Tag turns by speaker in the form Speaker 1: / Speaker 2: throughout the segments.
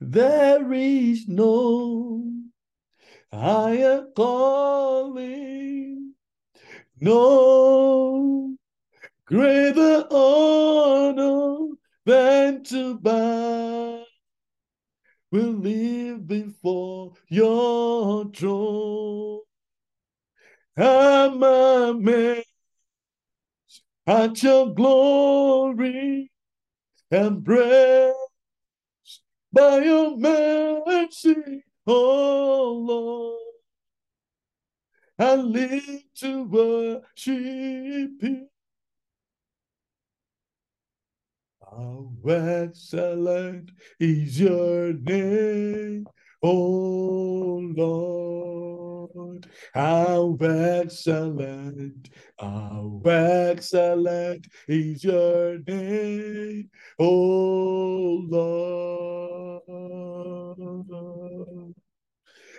Speaker 1: There is no higher calling, no greater honor than to bow. We live before your throne. I'm amazed at your glory embraced by your mercy, oh Lord. I live to worship you. How excellent is your name, oh Lord. How excellent, how excellent is your name, oh Lord.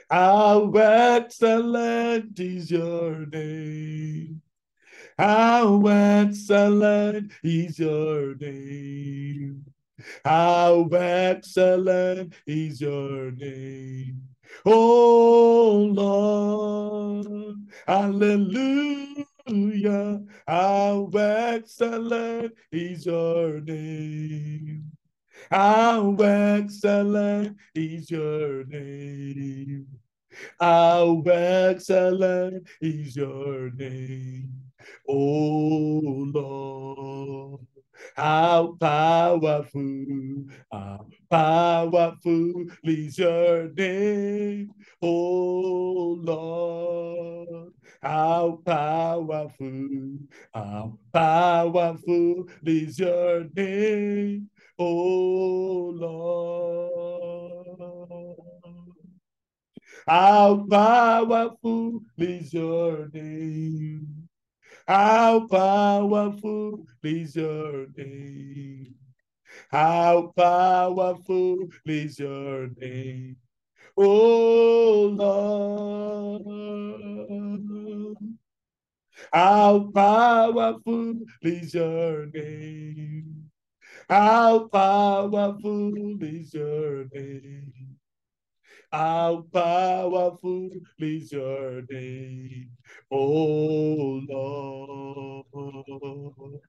Speaker 1: How excellent is your name. How excellent is your name. How excellent is your name. Oh Lord, hallelujah. How excellent is your name. How excellent is your name. How excellent is your name. Oh Lord, how powerful, how powerful is your name. Oh Lord, how powerful, how powerful is your name. Oh Lord. How powerful is your name. How powerful is your name. How powerful is your name. Oh Lord. How powerful is your name. How powerful is your name. How powerful is your name, oh Lord.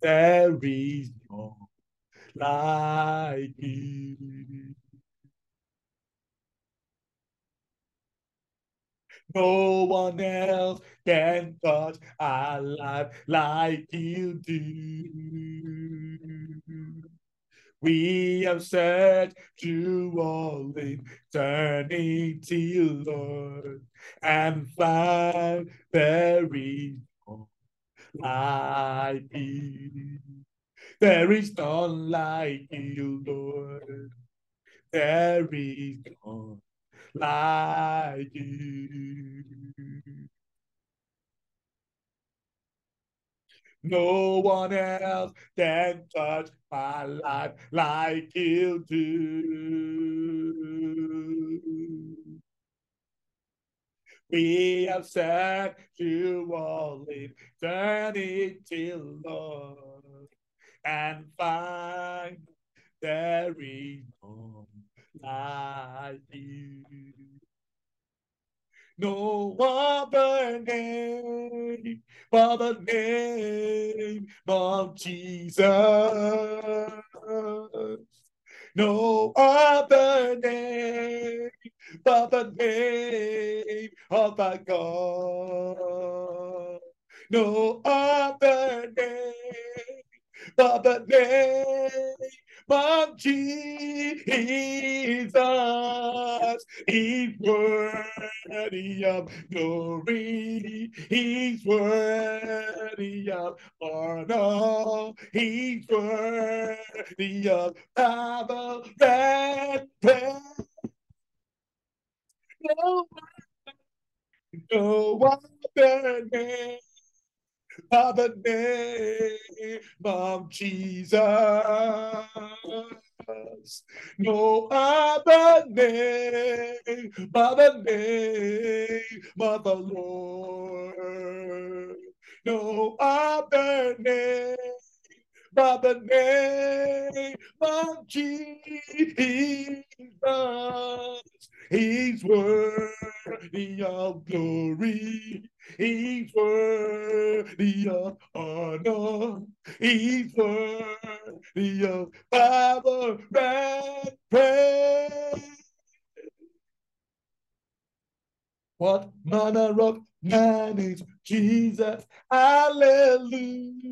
Speaker 1: There is no like you. No one else can touch our life like you do. We have searched through all eternity, Lord, and find no like. There is none like you, Lord. There is none like you. No one else can touch my life like you do. We have said to all eternity, Lord, and find there is none like you. No other name but the name of Jesus. No other name but the name of our God. No other name but the name of Jesus. He's worthy of glory. He's worthy of honor. He's worthy of power and praise. No, no other name of the name of Jesus. No other name but the name of the Lord. No other name by the name of Jesus. He's worthy of glory. He's worthy of honor. He's worthy of power and praise. What manner of man is Jesus? Hallelujah.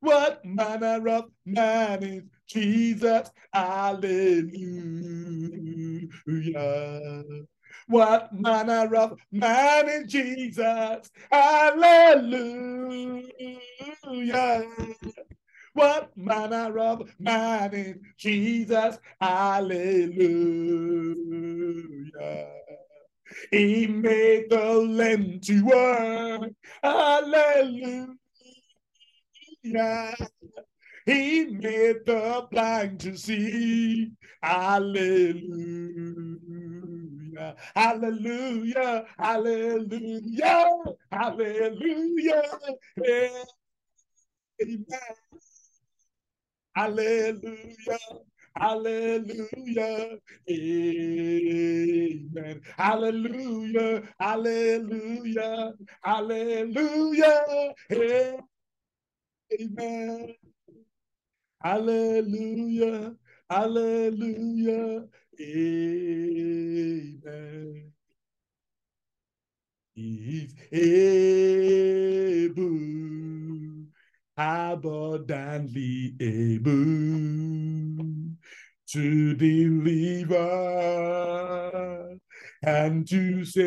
Speaker 1: What manner of man is Jesus? Hallelujah. What manner of man is Jesus? Hallelujah. What manner of man is Jesus? Hallelujah. He made the lame to work. Hallelujah. He made the blind to see. Hallelujah. Hallelujah. Hallelujah. Hallelujah. Amen. Hallelujah. Hallelujah. Amen. Hallelujah. Hallelujah. Hallelujah. Amen. Hallelujah. Hallelujah. Amen. He's able abundantly able to deliver and to save.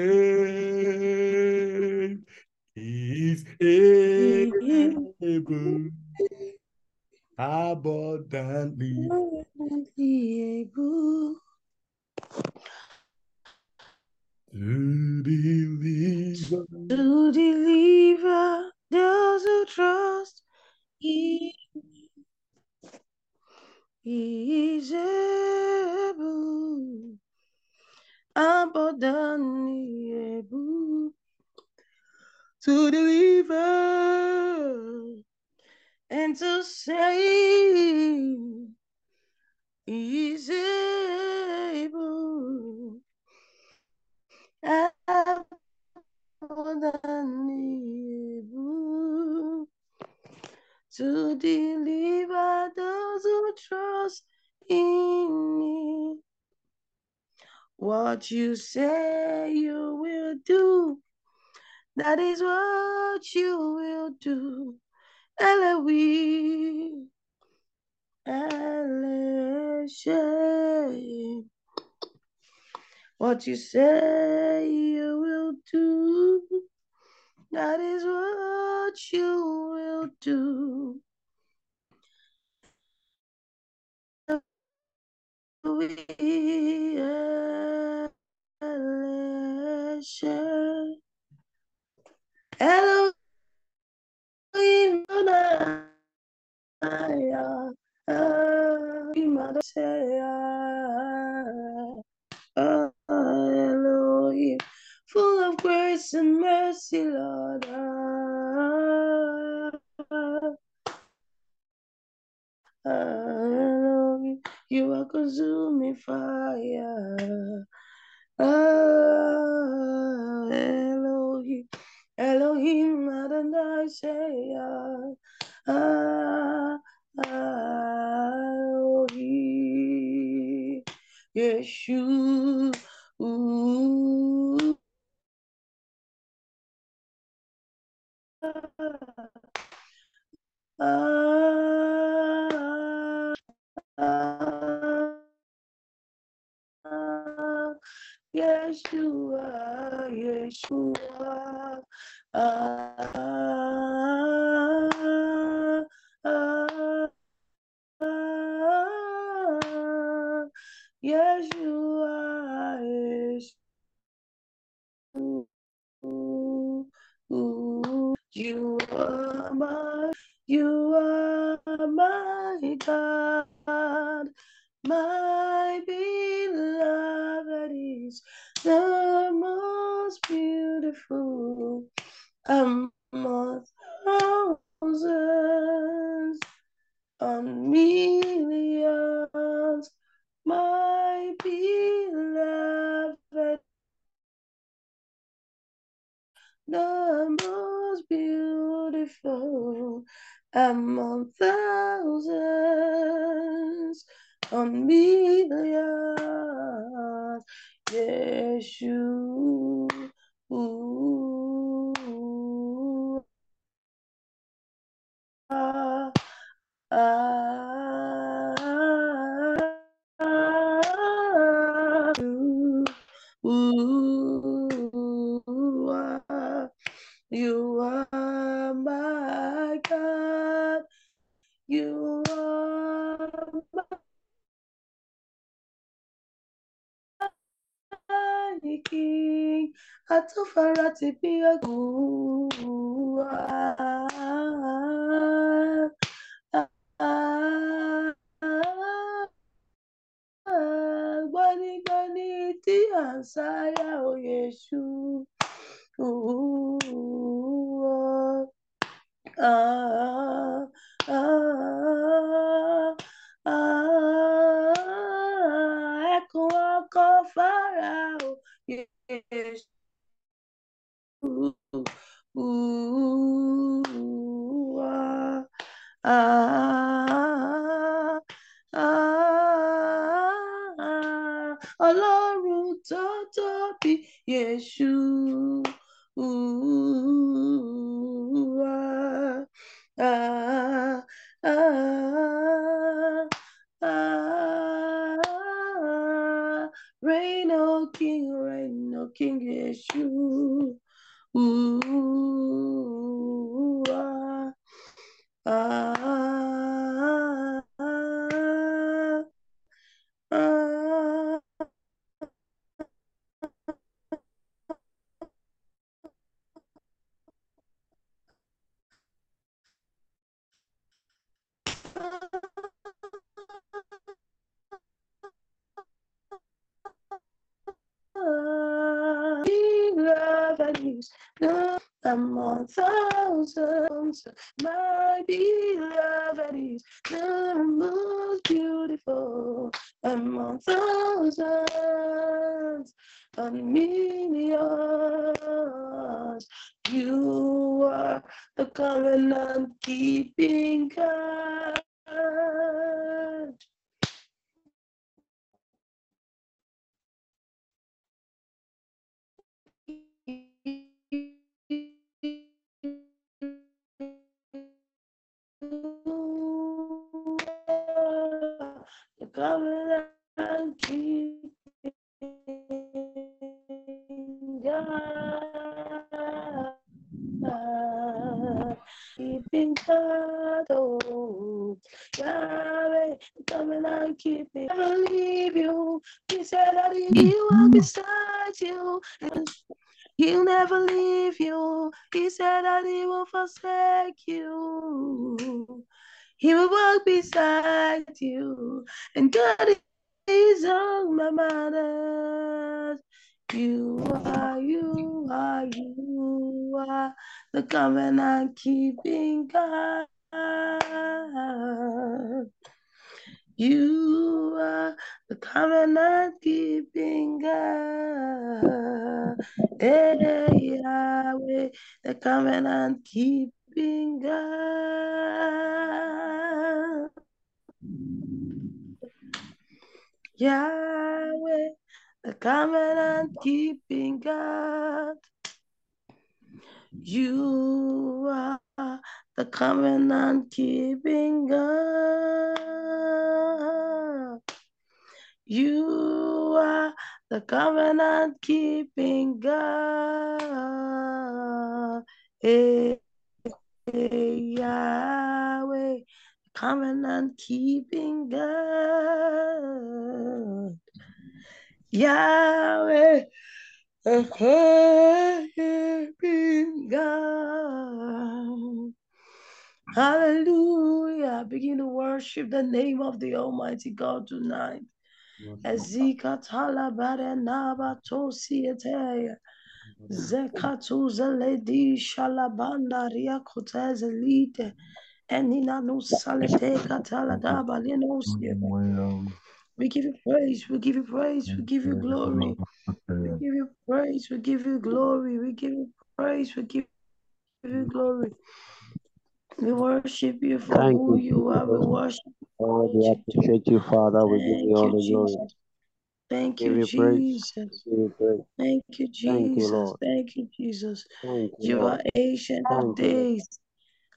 Speaker 1: He's able abundantly
Speaker 2: able
Speaker 1: to deliver.
Speaker 2: to deliver those who trust able, abundantly able to deliver and to save. Is able, abundantly able to deliver those who trust in me. What you say you will do, that is what you will do. Elohim, Elohim. What you say you will do, that is what you will do. We Elohim, full of grace and mercy, Lord. Elohim, you are consuming fire. Ah, Elohim, Elohim, Adonai, say, ah, Elohim, Yeshua. Yeshua, Yeshua, ah, God, my beloved is the most beautiful among thousands, on millions, my beloved, the most beautiful among thousands, on millions, Yeshua. Ah, ah, my King. Atọ́fara ti bí ọ̀gùn. Gbanigbani tí à ń sáyà òye ṣú. Ah, ah, ah, ẹkùn ọkọ Fáráò Yésù. Ah, ah, ah, Ọlọ́run tó tóbi Yésù. Ah, ah, ah, King Yeshua. Ooh, ah, ah, ah, ah. Beloved is the among thousands. My beloved is the most beautiful among thousands and millions. You are the covenant keeping God. Oh, Yahweh, coming and keeping. Never leave you. He said that He will beside you. He'll never leave you. He said that He will forsake you. He will walk beside you. And God is on my mind. You are, you are, you are the covenant keeping God. You are the covenant keeping God. Hey, Yahweh, the covenant keeping God. Yahweh, the covenant keeping God. You are the covenant keeping God. You are the covenant keeping God. Hey, hey, Yahweh, covenant keeping God. Yahweh, covenant keeping God. Hallelujah. Begin to worship the name of the Almighty God tonight. Ezika talabare naba tosieteya. Zekatuza ledi shalabanda ria koteze lite. Enina no salete katala daba lenosia. We give you praise, we give you praise, we give you glory. We give you praise, we give you glory, we give you praise, we give you glory. We worship you for
Speaker 3: Thank
Speaker 2: who
Speaker 3: you,
Speaker 2: you are. We
Speaker 3: Jesus.
Speaker 2: worship
Speaker 3: Lord, we
Speaker 2: what you do.
Speaker 3: appreciate you, Father. We give you all the glory.
Speaker 2: Thank you,
Speaker 3: you.
Speaker 2: Jesus.
Speaker 3: Give you praise.
Speaker 2: Thank you, Jesus. Thank you, Jesus.
Speaker 3: Thank you,
Speaker 2: You are ancient of
Speaker 3: Thank you, Lord.
Speaker 2: days.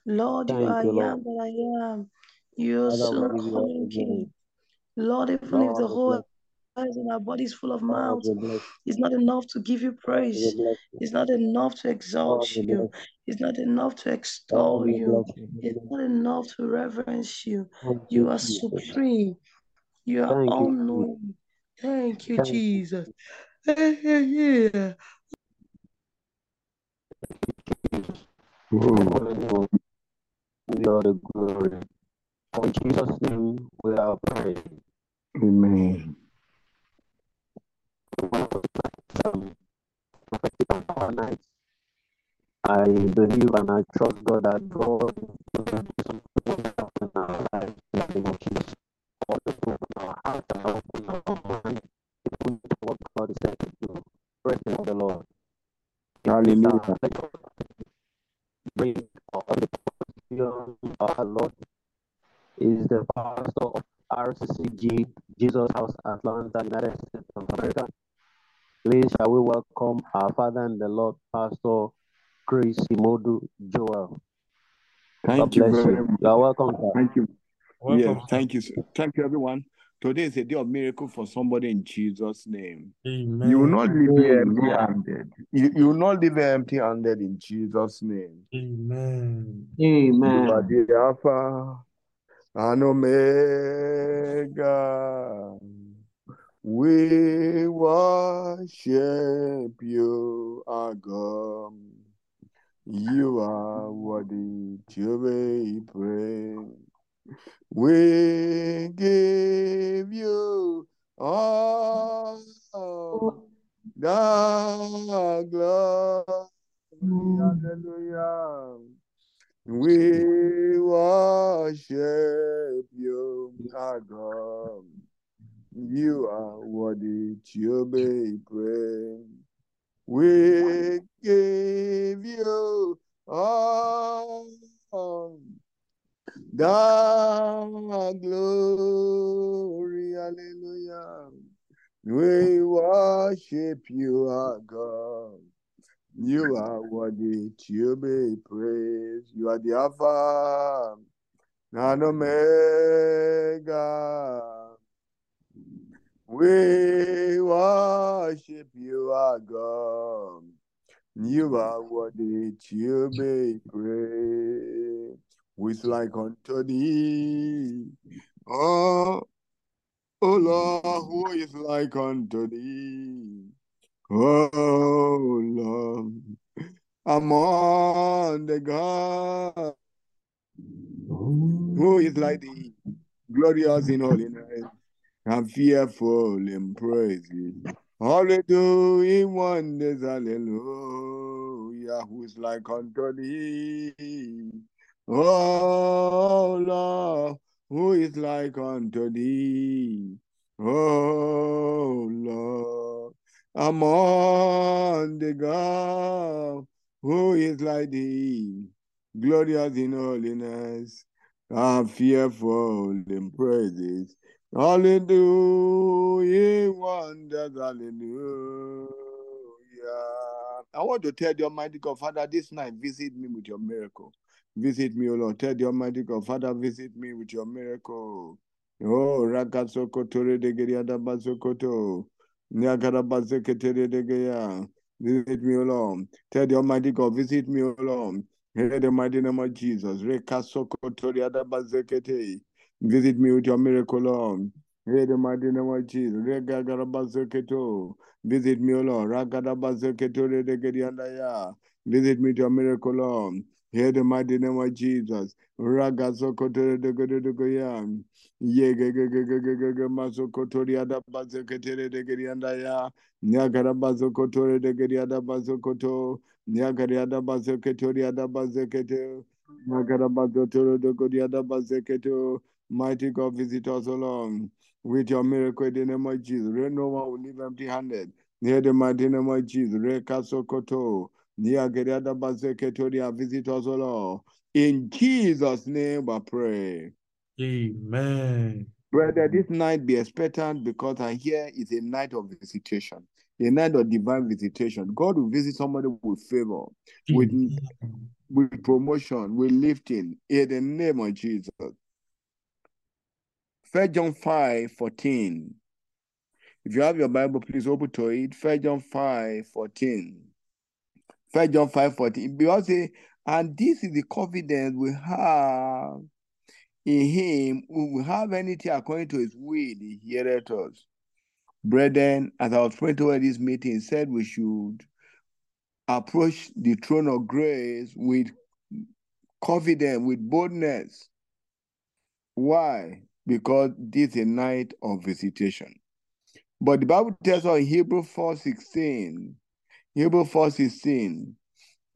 Speaker 2: Lord, you are I
Speaker 3: you,
Speaker 2: am
Speaker 3: Lord.
Speaker 2: that I am. You are
Speaker 3: Father, we
Speaker 2: soon
Speaker 3: give
Speaker 2: coming. King. Lord, even if the whole
Speaker 3: bless
Speaker 2: earth and our bodies full of mouths,
Speaker 3: we bless you.
Speaker 2: it's not enough to give you praise. It's not enough to exalt you. It's not enough to extol you. It's not enough to reverence you. You
Speaker 3: you,
Speaker 2: are supreme. You are
Speaker 3: Thank
Speaker 2: all
Speaker 3: you,
Speaker 2: knowing. Thank you,
Speaker 3: Thank you.
Speaker 2: Jesus. Yeah.
Speaker 3: Give you all the glory. For in Jesus' name, we are praying.
Speaker 4: Amen.
Speaker 3: Prophetic power night. I believe and I trust God that God will do something in our lives in the name of Jesus. God will open our hearts and open our minds to put what God is saying to do. Praise the of Lord.
Speaker 4: Hallelujah.
Speaker 3: Bring all the position our Lord is the pastor of RCCG Jesus House Atlanta, United States of America. Please shall we welcome our Father and the Lord, Pastor Chris Imodu Joel. God
Speaker 4: Thank you very
Speaker 3: you.
Speaker 4: much.
Speaker 3: You are welcome, sir.
Speaker 4: Thank you.
Speaker 1: Welcome.
Speaker 4: Yes, thank you. sir. Thank you, everyone. Today is a day of miracle for somebody in Jesus' name.
Speaker 1: Amen.
Speaker 4: You will not leave here
Speaker 3: Amen.
Speaker 4: empty handed. You, you will not leave here empty handed in Jesus' name.
Speaker 1: Amen.
Speaker 4: You are
Speaker 3: Amen.
Speaker 4: the Alpha and Omega. We worship you, our God. You are worthy to be praised. We give you all the glory. Hallelujah. We worship you, our God. You are worthy to be praised. We give you all the glory. Hallelujah. We worship you, our God. You are worthy to be the Alpha and. We worship you, our God. You are worthy to be. Who is like unto thee? Oh, oh Lord, who is like unto thee? Oh Lord, among the gods, who is like thee? Glorious in holiness and fearful in praises. Doing wonders, hallelujah. Who's like unto thee? Oh Lord, who is like unto thee? Oh Lord, among the gods, who is like thee? Glorious in holiness, and fearful in praises. Hallelujah, wonders, hallelujah. I want to tell the Almighty God, Father, this night visit me with your miracle. Visit me, O Lord. Tell the Almighty God, Father, visit me with your miracle. Oh, Rakasoko Tore de Geriada Basokoto. Niagara Baseketere de Geya. Visit me, O Lord. Tell the Almighty God, visit me, O Lord. In the mighty name of Jesus. Visit me with your miracle, Lord. In the mighty name of Jesus. Visit me, O Lord. Visit me with your miracle, Lord. Hear the mighty name of Jesus. Raga sokoto de de de de. Ye ge ge ge ge ge ge ge masokoto ri de ge yanda ya. Nyagara bazokoto de ge ada bazokoto. Nyagara ada bazoketo ri ada bazekete. Nyagara bazoto de ge ada bazeketo. Mighty God, visit us along with your miracle in the name of Jesus. Let no one will leave empty handed. Near the mighty name of Jesus. Reka sokoto. Nyagara bazeketo ri visit us along. In Jesus' name, I pray.
Speaker 1: Amen.
Speaker 4: Brother, this night be expectant because I hear it's a night of visitation, a night of divine visitation. God will visit somebody with favor, with,
Speaker 1: Amen.
Speaker 4: with promotion, with lifting, in the name of Jesus. First John 5 14. If you have your Bible, please open to it. First John 5 14. First John 5 14. Because say, and this is the confidence we have in him we will have anything according to his will, he heareth us. Brethren, as I was praying toward this meeting, said we should approach the throne of grace with confidence, with boldness. Why? Because this is a night of visitation. But the Bible tells us in Hebrew 4 16, Hebrew 4 16,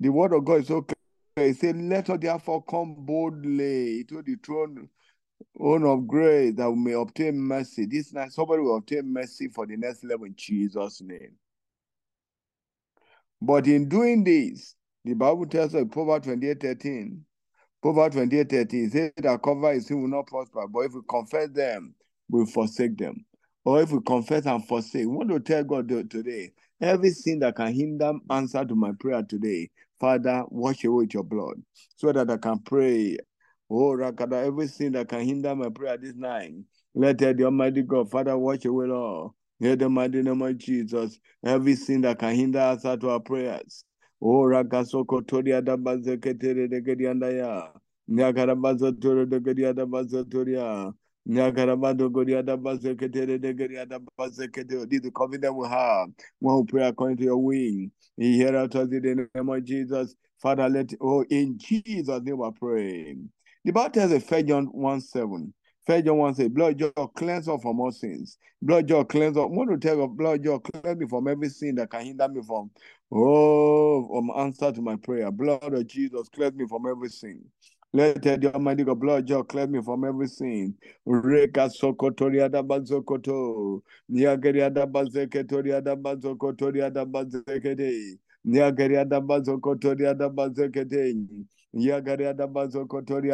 Speaker 4: the word of God is so clear. It said, Let us therefore come boldly to the throne throne of grace that we may obtain mercy. This night, somebody will obtain mercy for the next level in Jesus' name. But in doing this, the Bible tells us in Proverbs 28 13, Proverbs 28 13, it says that cover his sin will not prosper, but if we confess them, we'll forsake them. Or if we confess and forsake, we want to tell God today, every sin that can hinder answer to my prayer today, Father, wash away with your blood so that I can pray Oh, Rakada, everything that can hinder my prayer this night, let the Almighty God, Father, wash away, all. In the mighty name of Jesus, everything that can hinder us at our prayers. Oh, Rakasoko Toria da Bazeketere de Gediandaya, Is the confidence we have when we pray according to your wing. He hear us in the name of Jesus. Father, let oh in Jesus' name we pray. The Bible tells us, 1 John 1 7. 1 John 1 says, Blood John cleanse us from all sins. Blood John cleanse us. I want to tell you, blood John cleanse me from every sin that can hinder me from, oh, from answer to my prayer. Blood of Jesus cleanse me from every sin. Let the Almighty God blood John cleanse me from every sin. Reka sokotoria da bazokoto. Niageria da bazeketoria da bazokotoria da bazekete. Niageria da bazokotoria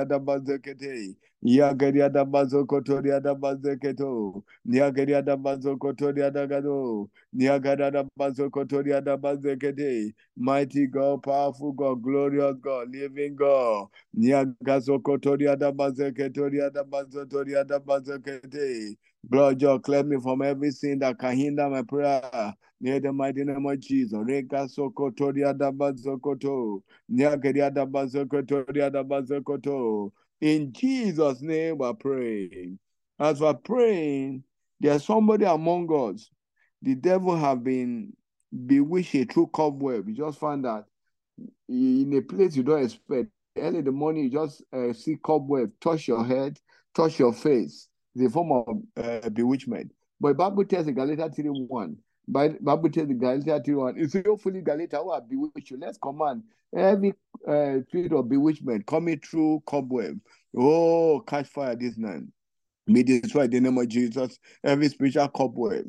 Speaker 4: da bazekete. Yagaria da bazo kotoria da bazekete. Yagaria da bazo kotoria da da da gado. Yagara da da. Mighty God, powerful God, glorious God, living God. Yagazo kotoria da bazeketoria da bazotoria da bazekete. Blood, God, cleanse me from every sin that can hinder my prayer. Near the mighty name of Jesus. Reka sokotoria da bazokoto. In Jesus' name, we're praying. As we're praying, there's somebody among us. The devil have been bewitched through cobweb. You just find that in a place you don't expect. Early in the morning, you just uh, see cobweb touch your head, touch your face. It's a form of uh, bewitchment. But Bible tells in Galatians 3 1, Bible tells in Galatians 3 1, it's hopefully Galatians who have bewitched you. Let's command every uh, spirit of bewitchment coming through cobweb. Oh, catch fire this night. May destroy the name of Jesus. Every spiritual cobweb,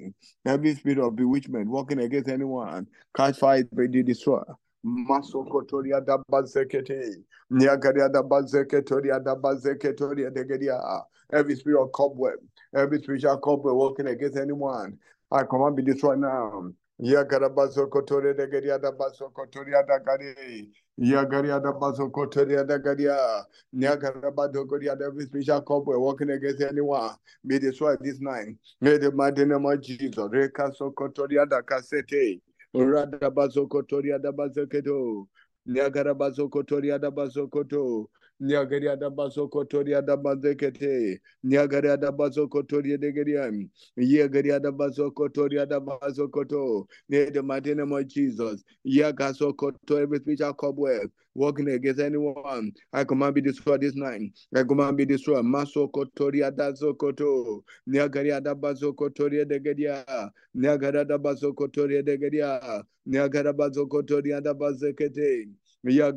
Speaker 4: every spirit of bewitchment working against anyone, catch fire, may they destroy. Masokotoria da bazekete, Niagaria da bazeketoria da bazeketoria degeria. Every spirit of cobweb, every spiritual cobweb working against anyone, I command be destroyed now. Yagarabazo kotoria degeria da bazokotoria da gari. Yagaria da bazokotoria da garia. Niagarabado goria da every spiritual cobweb working against anyone, be destroyed this night. May the mighty name of Jesus. Reka sokotoria da kasete. Rada bazokotoria da bazoketo. Niagara bazokotoria da bazokoto. Niagaria da baso kotoria da bazekete. Niagaria da baso kotoria de geriam. Yagaria da baso kotoria da baso koto. In the mighty name of Jesus. Yagaso koto every spiritual cobweb working against anyone. I command be destroyed this night. I command be destroyed. Maso kotoria da zokoto. Niagaria da baso kotoria de geria. Niagara da baso kotoria de geria. Niagara baso kotoria da bazekete. Every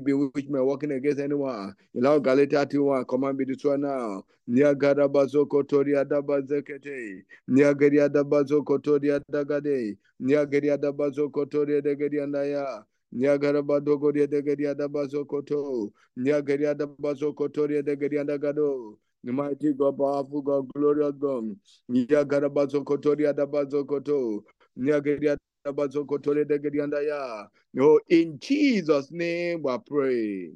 Speaker 4: bewitchment working against anyone. In our Galatia 1, command be destroyed now. Niagara baso kotoria da bazekete. Niagaria da baso kotoria da gade. Niagaria da baso kotoria de geria ndaya. Niagara badogoria de geria da baso koto. Niagaria da baso kotoria da gado. The mighty God, powerful God, glorious God. Niagara baso kotoria da baso koto. Niagaria in Jesus' name we pray.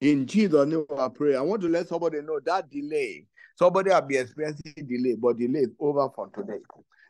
Speaker 4: In Jesus' name I pray. I want to let somebody know that delay. Somebody have been experiencing delay, but delay is over for today.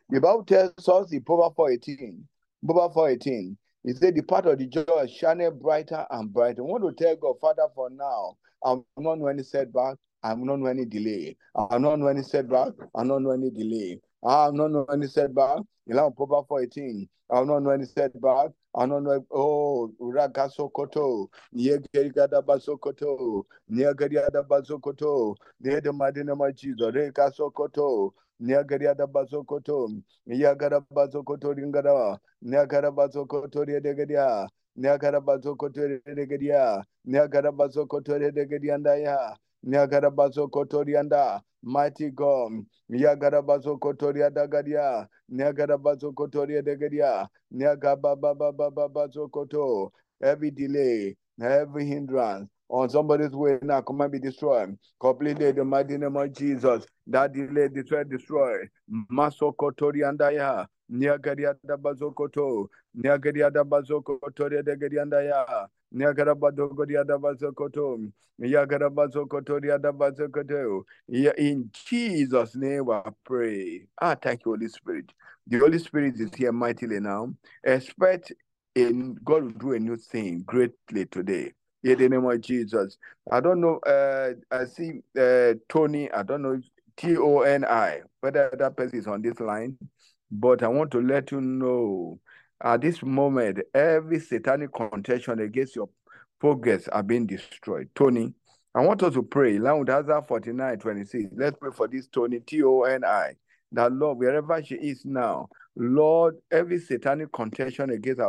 Speaker 4: The Bible tells us in Proverbs 418, Proverbs 418, it said the part of the joy shining brighter and brighter. I want to tell God, Father, for now, I'm not know any setback, I'm not know any delay. I'm not know any setback, I'm not know any delay. I'm not know any setback. You know, Proverbs 418, I'm not know any setback. I don't know. Oh, Uragaso Koto, Niagada Basokoto, Niagariada Basokoto, near the Madina Machizo, Rekaso Koto, Niagariada Basokoto, Niagara Basokoto Ringada, Niagara Basokoto Regadia, Niagara Basokoto Regadia, Niagara Basokoto Regadiandaya, Niagara Basokoto Rianda, Mighty God, Niagara Basokoto Riadagadia, Niagara Basokoto Regadia, Nyagabababababazokoto. Every delay, every hindrance on somebody's way now, come and be destroyed. Completely the mighty name of Jesus. That delay, destroy, destroy. Masokotori andaya. Niagaria da bazokoto. Niagaria da bazokoto de geriandaya. In Jesus' name I pray. Ah, thank you, Holy Spirit. The Holy Spirit is here mightily now. Expect in God will do a new thing greatly today. In the name of Jesus. I don't know. Uh, I see uh, Tony. I don't know T O N I whether that person is on this line, but I want to let you know at this moment every satanic contention against your progress are being destroyed. Tony, I want us to pray. Isaiah 49 26. Let's pray for this Tony T O N I that Lord, wherever she is now, Lord, every satanic contention against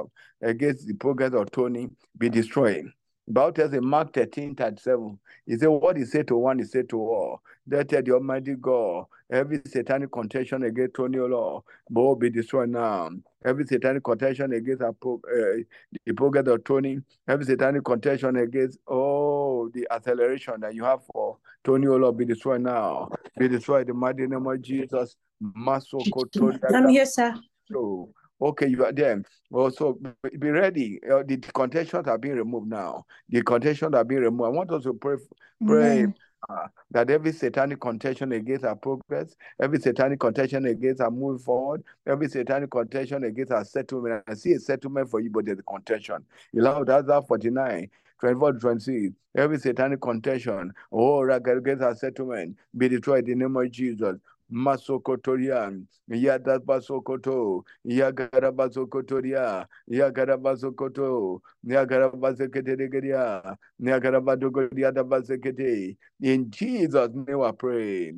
Speaker 4: against the progress of Tony be destroyed. About us in Mark 13, 37, he said, What he said to one, he said to all. That the Almighty God, every satanic contention against Tony, Lord, will be destroyed now. Every satanic contention against pro, uh, the progress of Tony, every satanic contention against oh the acceleration that you have for Tony, Lord, be destroyed now. Be destroyed in the mighty name of Jesus.
Speaker 2: I'm here, sir.
Speaker 4: So, okay, you are there. Also, be ready. Uh, the contentions are being removed now. The contentions are being removed. I want us to pray, pray uh, that every satanic contention against our progress, every satanic contention against our moving forward, every satanic contention against our settlement. I see a settlement for you, but there's a contention. You know, that's our 49. 24 to 26, every satanic contention, oh, against our settlement, be destroyed in the name of Jesus. Masokotorian, Yadabasokoto, Yagarabasokotoria, Yagarabasokoto, Yagarabaseketeria, Yagarabadogoria Basekete. In Jesus' name I pray.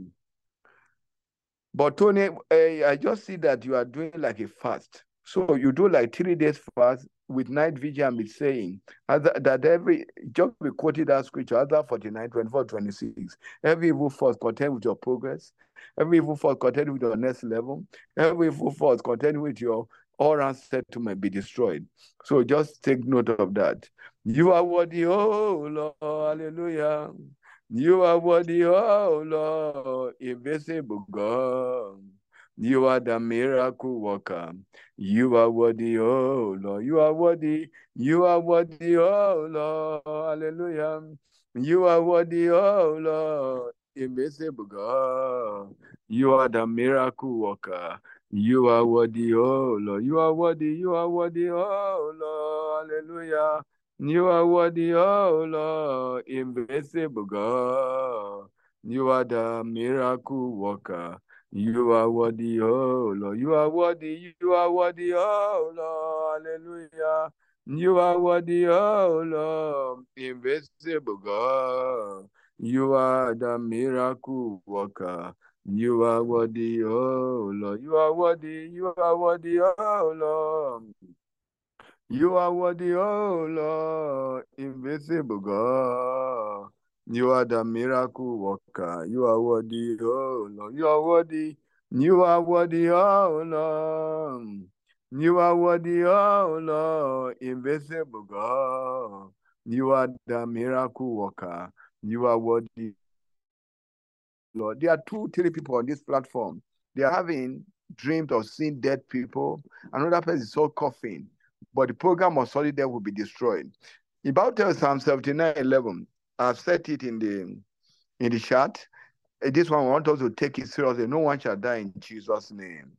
Speaker 4: But Tony, uh, I just see that you are doing like a fast. So you do like three days fast with night vigil and saying that every just be quoted that scripture, Isaiah 49, 24, 26. Every evil force contend with your progress, every evil force contend with your next level, every evil force contend with your all round settlement be destroyed. So just take note of that. You are worthy, oh Lord, hallelujah. You are worthy, oh Lord, invisible God. You are the miracle worker. You are worthy, oh Lord. You are worthy. You are worthy, oh Lord. Hallelujah. You are worthy, oh Lord. Invisible God. You are the miracle worker. You are worthy, oh Lord. You are worthy. You are worthy, oh Lord. Hallelujah. You are worthy, oh Lord, invisible God. You are the miracle worker. You are worthy, oh Lord. You are worthy, you are worthy, oh Lord. Hallelujah. You are worthy, oh Lord, invisible God. You are the miracle worker. You are worthy, oh Lord. You are worthy, you are worthy, oh Lord. You are worthy, oh Lord, invisible God. You are the miracle worker. You are worthy, oh Lord. You are worthy. You are worthy, oh Lord. You are worthy, oh Lord, invisible God. You are the miracle worker. You are worthy, Lord. There are two, three people on this platform. They are having dreams of seeing dead people. Another person is so coughing, but the program of solid death will be destroyed. About Psalm 79 11, I've set it in the in the chat. Uh, This one, I want us to take it seriously. No one shall die in Jesus' name.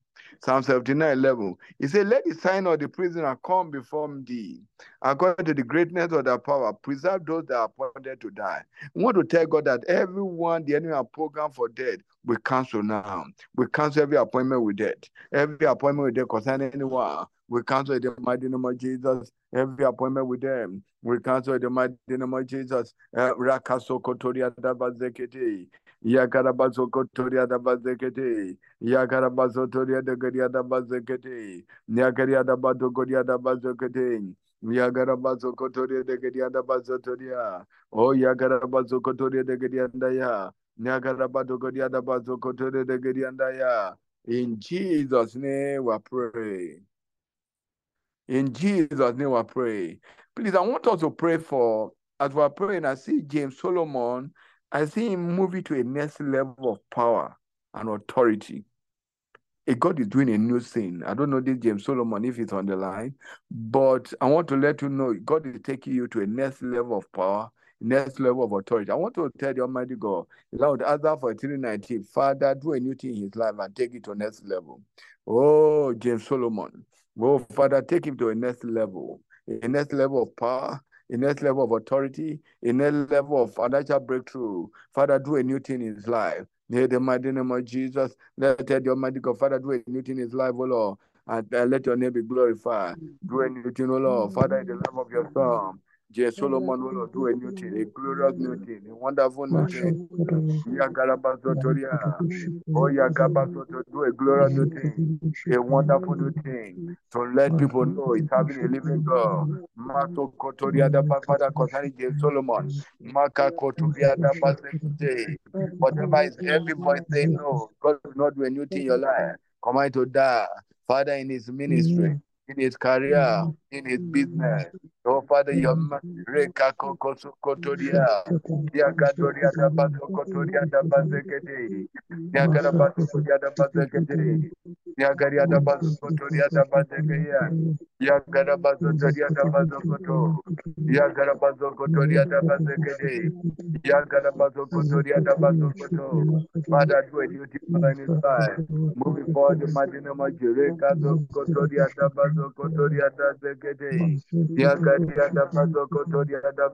Speaker 4: Psalm 79 11. He said, Let the sign of the prisoner come before thee. According to the greatness of thy power, preserve those that are appointed to die. We want to tell God that everyone the enemy have programmed for death, we cancel now. We cancel every appointment with death. Every appointment with death concerning anyone. We cancel in the mighty name of Jesus. Every appointment with them. We cancel in the mighty name of Jesus. Uh, Rakasokotoria dabazekete. Yakarabazokotoria dabazekete. Yakarabazotoria dagaria dabazekete. Nyakaria dabadogoria dabazekete. Yagarabazokotoria dagaria dabazotoria. Oh, Yagarabazokotoria dagaria daya. Nyagarabadogoria dabazokotoria dagaria daya. In Jesus' name we pray. In Jesus' name we pray. Please, I want us to pray for, as we're praying, I see James Solomon, I see him moving to a next level of power and authority. Eh, God is doing a new thing. I don't know this James Solomon if it's on the line, but I want to let you know God is taking you to a next level of power, next level of authority. I want to tell the Almighty God, Lord, Isaiah 43 Father, do a new thing in his life and take it to next level. Oh, James Solomon. Oh, Father, take him to a next level, a next level of power, a next level of authority, a next level of financial breakthrough. Father, do a new thing in his life. In the mighty name of Jesus, let the Almighty God, Father, do a new thing in his life, oh Lord, and uh, let your name be glorified. Do a new thing, oh Lord, Father, in the name of your Son. J. Solomon, will do a new thing, a glorious new thing, a wonderful new thing. Yagarabazotoria. Oh, Yagabazoto, do a glorious new thing, a wonderful new thing, to let people know it's having a living God. Mato Kotoria, the Father concerning J. Solomon. Maka Kotoria, the Pastor. Whatever is every voice saying no, God will not do a new thing in your life. Command to die. Father, in his ministry, in his career, in his business. Oh, Father, your Reka Kokoso Kotoria. Yakadoria da Bazo Kotoria da Bazekete. Yakarabazoria da Bazekete. Yakaria da Bazo Kotoria da Bazekete. Yakarabazotoria da Bazokoto. Yakarabazo Kotoria da Bazekete. Yakarabazo Kotoria da Bazokoto. Father, do a new thing in his life. Moving forward, the mighty name of Jireka, Kotoria da Bazo Kotoria da Zekete. Yakaria da Bazo Kotoria da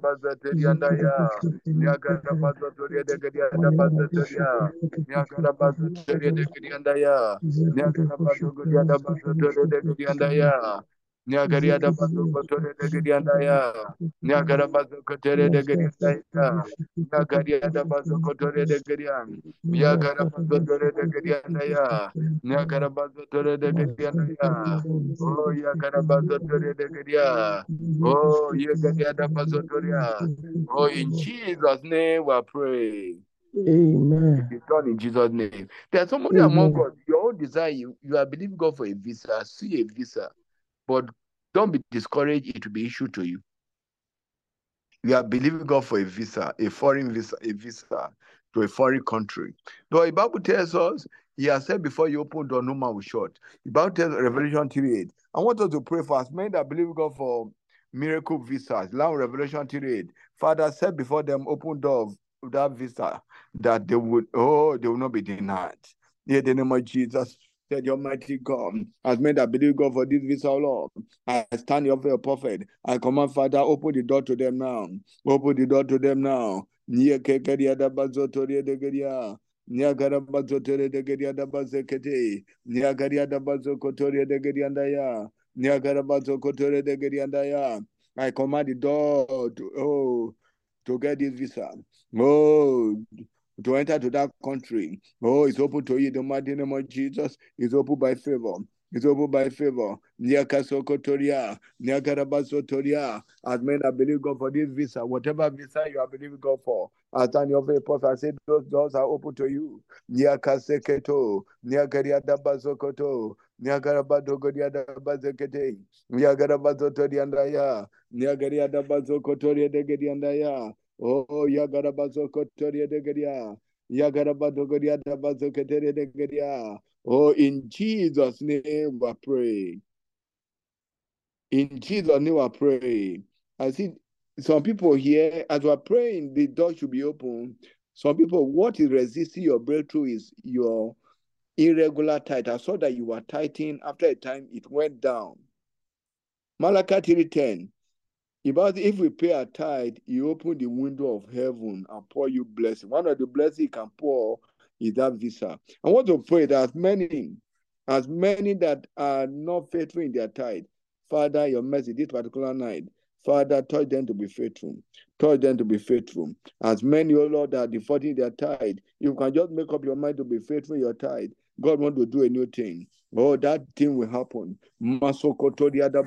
Speaker 4: da Bazotoria da Gadia da Bazotoria. Yakara Bazotoria da Gadia da Ya. Yakara Bazotoria da Bazotoria da Gadia da Ya. Nyagaria da Bazotoria da Gadia da Ya. Nyagara Bazotoria da Gadia da Ya. Nyagaria da Bazotoria da Gadia. Nyagara Bazotoria da Gadia da Ya. Nyagara Bazotoria da Gadia da Ya. Oh, Yakara Bazotoria da Gadia. Oh, Yagaria da Bazotoria. Oh, in Jesus' name we pray.
Speaker 2: Amen.
Speaker 4: It is done in Jesus' name. There's somebody among us, your own desire, you, you are believing God for a visa, see a visa, but don't be discouraged, it will be issued to you. You are believing God for a visa, a foreign visa, a visa to a foreign country. Though the Bible tells us, He has said before you open door, no man will shut. The Bible tells Revelation 38. I want us to pray for as many that believe God for miracle visas. Now, Revelation 38. Father said before them, open door of that visa, that they would, oh, they will not be denied. In the name of Jesus, The Almighty God, as men that believe God for this visa, Lord, I stand here for your prophet. I command, Father, open the door to them now. Open the door to them now. Kekeria da de geria. Da bazekete. Nia garia da bazokotoria de geriandaya. Nia gara bazokotoria de geriandaya. I command the door to oh to get this visa. Oh, to enter to that country. Oh, it's open to you. The mighty name of Jesus is open by favor. It's open by favor. Niakasokotoria, Niakarabasotoria. As men are believing God for this visa, whatever visa you are believing God for, I stand your faith, I say those doors are open to you. Niakaseketo, Niakariadabasokoto, Niakarabadogodiadabazekete, Niagarabazotoriandaya, Niagariadabazokotoria degediandaya. Oh, Yagarabazokotoria degedia. Yagarabadogodia dabazoketeria degedia. Oh, in Jesus' name we pray. In Jesus' name we pray. I see some people here, as we're praying, the door should be open. Some people, what is resisting your breakthrough is your irregular tithe. I saw that you were tithing. After a time, it went down. Malachi 3.10. About if we pay a tithe, you open the window of heaven and pour you blessing. One of the blessings can pour is that visa. I want to pray that as many, as many that are not faithful in their tithe, Father, your mercy this particular night, Father, touch them to be faithful. Touch them to be faithful. As many, oh Lord, are defaulting their tithe, you can just make up your mind to be faithful in your tithe. God want to do a new thing. Oh, that thing will happen. Masokoto the other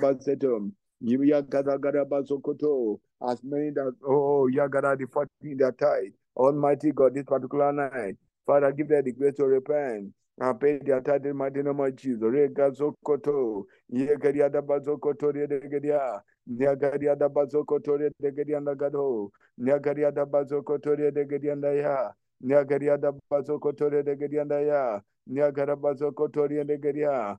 Speaker 4: as many that oh Yagada defaulting their tithe. Almighty God, this particular night, Father, give them the grace to repent. And pay the mighty name of Jesus. Regazokoto, Yegadiada Bazokoto, Regedia, Niagadiada Bazokoto, Regedianda Gado, Niagadiada Bazokoto, Regedianda Ya, Niagadiada Bazokoto, Regedianda Ya, Niagara Bazokoto, Regedia,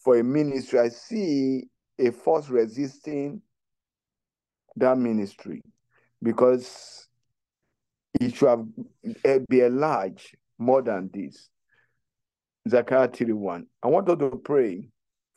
Speaker 4: for a ministry. I see a force resisting that ministry because it should have be a large more than this. Zechariah 31. I want to pray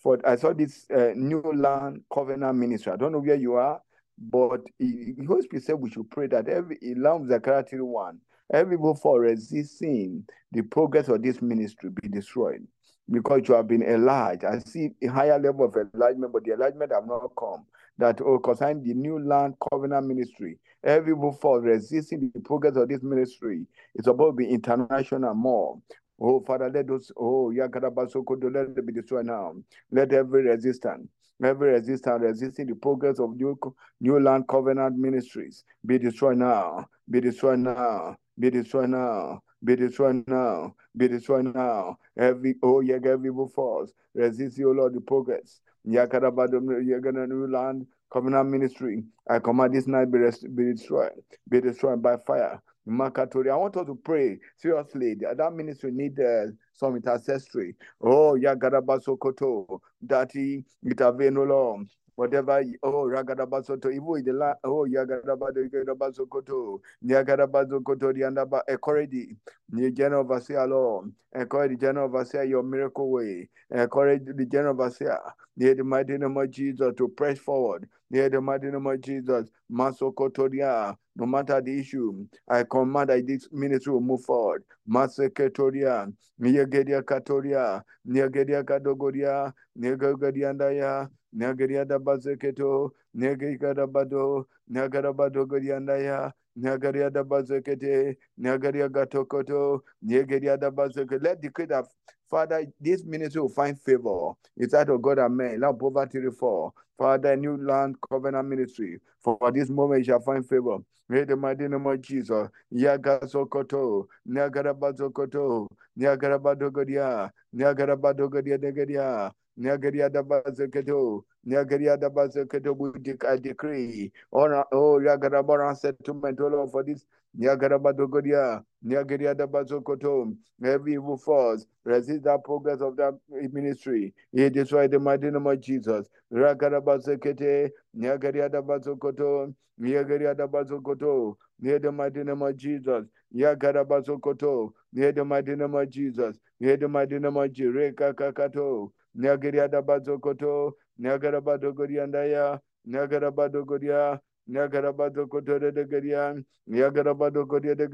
Speaker 4: for. I saw this uh, new land covenant ministry. I don't know where you are, but the Holy Spirit said we should pray that every land Zechariah 31, every people for resisting the progress of this ministry be destroyed because you have been enlarged. I see a higher level of enlargement, but the enlargement have not come. That oh, concerning the new land covenant ministry, every move for resisting the progress of this ministry is about to be international more. Oh, Father, let those, oh, Yakarabasokodo, let it be destroyed now. Let every resistance, every resistance resisting the progress of new, new land covenant ministries be destroyed now, be destroyed now, be destroyed now, be destroyed now, be destroyed now. Every oh yeah, every evil force resist you, Lord, the progress. Yakarabado Yagana new land covenant ministry. I command this night be, rest, be destroyed, be destroyed by fire. Makatori. I want us to pray seriously. That, ministry need uh, some intercessory. Oh, Yagarabasokoto, that he intervene, Lord. Whatever, oh, Ragadabasoto, in the land, oh, Yagarabasokoto, Yagarabasokoto, Yandaba, encourage the general overseer, Lord. Encourage the general overseer your miracle way. Encourage the general overseer, near the mighty name of Jesus, to press forward. Near the mighty name of Jesus, Masokotoria, no matter the issue, I command that this ministry will move forward. Maseketoria, Niegedia Katoria, Niegedia Kadogoria, Negadiandaya, Nagariada Bazeketo, Negada Bado, Nagarabado Godiandaya, Nagariada Bazekete, Nagaria Gatokoto, Negariada Bazeke. Let decree that Father, this ministry will find favor. It's that of God and men. Now poverty reform. Father, new land covenant ministry. For this moment you shall find favor. In the mighty name of Jesus. Yagasokoto. Nyagarabazokoto. Nyagarabadogodia. Nyagarabadogodia degadia. Nyagaria dabazoketo. Nyagaria dabazoketo. We decree. Oh, oh, Yagarabara settlement, oh for this. Nyagarabadogodia. Every evil force resist the progress of that ministry. He destroyed the mighty name of Jesus. Rakarabazekete, Nyagariadabazokoto, Nyagariadabazokoto, near the mighty name of Jesus. Yagarabazokoto, near the mighty name of Jesus. Near the mighty name of Jesus. Rekakato, Nyagariadabazokoto, Nyagarabadogoriandaya, Nyagarabadogoria, Nyagarabadokoto de Gadia, Nyagarabadogoria de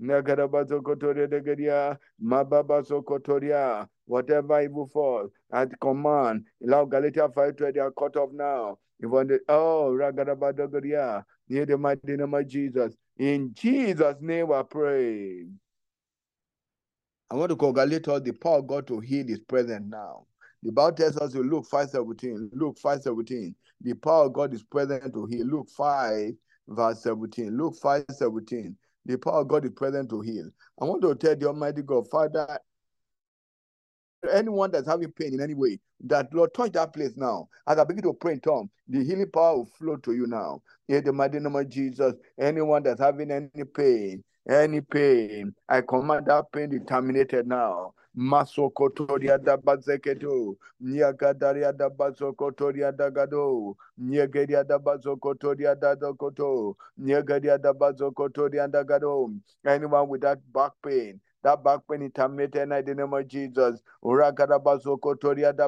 Speaker 4: Gadia. Nagarabazokotoria de Gadia, Mababazokotoria, whatever evil fall at command, allow Galatia 5 to they are cut off now. The, oh, Ragarabadogoria, near the mighty name of Jesus. In Jesus' name I pray. I want to congratulate us the power of God to heal is present now. The Bible tells us in Luke 5 17. Luke 5 17. The power of God is present to heal. Luke 5 verse 17. Luke 5 17. The power of God is present to heal. I want to tell the Almighty God, Father, anyone that's having pain in any way, that Lord touch that place now. As I begin to pray in tongues, the healing power will flow to you now. In the mighty name of Jesus, anyone that's having any pain, any pain, I command that pain to be terminated now. Masokotoria da bazeketo, Niagadaria da bazokotoria da gado, Niegeria da bazokotoria da dokoto, Niegeria da bazokotoria da gado. Anyone with that back pain, that back pain is terminated in the name of Jesus.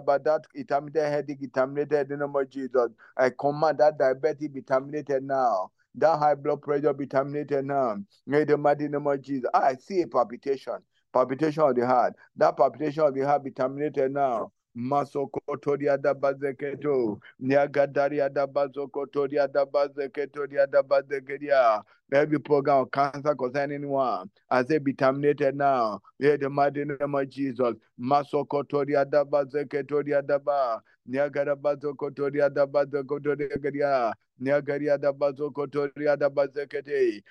Speaker 4: Badat, it terminated headache, it terminated in the name of Jesus. I command that diabetes be terminated now. That high blood pressure be terminated now. In the mighty name of Jesus. I see a palpitation palpitation of the heart. That palpitation of the heart be terminated now. Masokotoria da bazeketo, Niagadaria da bazokotoria da bazeketoria da bazekeria. Every program of cancer concerning anyone, as they be terminated now. In the mighty name of Jesus. Masokotoria da bazeketoria da ba. Niagara bazokotoria da bazokotoria. Niagaria da bazokotoria da bazekete.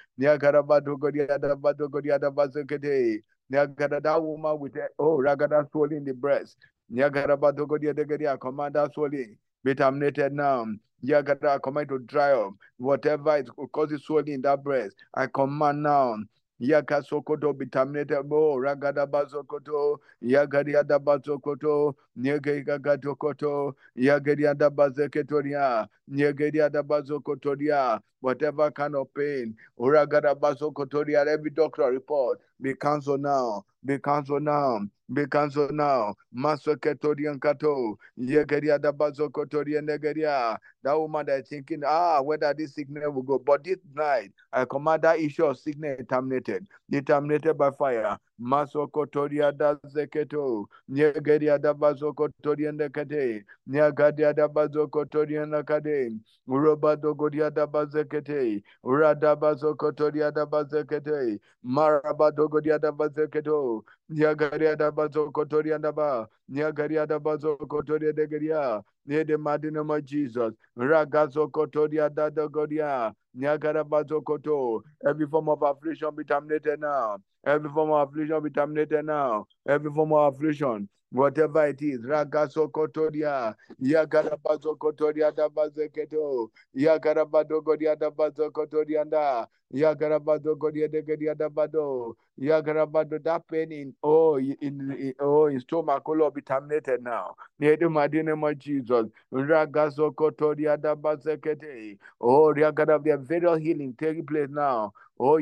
Speaker 4: Niagara badogoria da badogoria da bazekete. Niagara that woman with oh ragada swelling in the breast. Niagara badogodia degadia command that swelling be terminated now. Niagara I command to dry up. Whatever is causing swelling in that breast, I command now. Yaka sokoto be terminated. Oh ragada bazokoto. Yagaria da bazokoto. Niagaga gatokoto. Yagaria da bazeketoria. Niagaria da bazokotoria. Whatever kind of pain. Uragada bazokotoria. Every doctor report be cancelled now. Be cancelled now. Be cancelled now. Masoketorian kato. Yegeria da bazokotoria negeria. That woman that thinking, ah, whether this sickness will go. But this night, I command that issue of sickness terminated. Be terminated by fire. Masokotoria da zeketo. Yegeria da bazokotoria nekate. Nyagadia da bazokotoria nakade. Urobado godia da bazekete. Urada bazokotoria da bazekete. Marabado godia da bazeketo. Nyagaria da bazokotoria da de. Near the mighty name of Jesus. Ragazokotoria da da godia. Nyagara bazokoto. Every form of affliction be terminated now. Every form of affliction be terminated now. Every form of affliction, whatever it is, Ragasokotoria, Yagarabazokotoria da Bazeketo, Yagarabadogoria da Bazokotoria da, Yagarabadogoria de Geria da Bado, Yagarabado, that pain in, oh, in, oh, in stomach, oh Lord, be terminated now. Name of Jesus, Ragasokotoria da Bazekete, oh, Yagara, their very healing taking place now. Oh,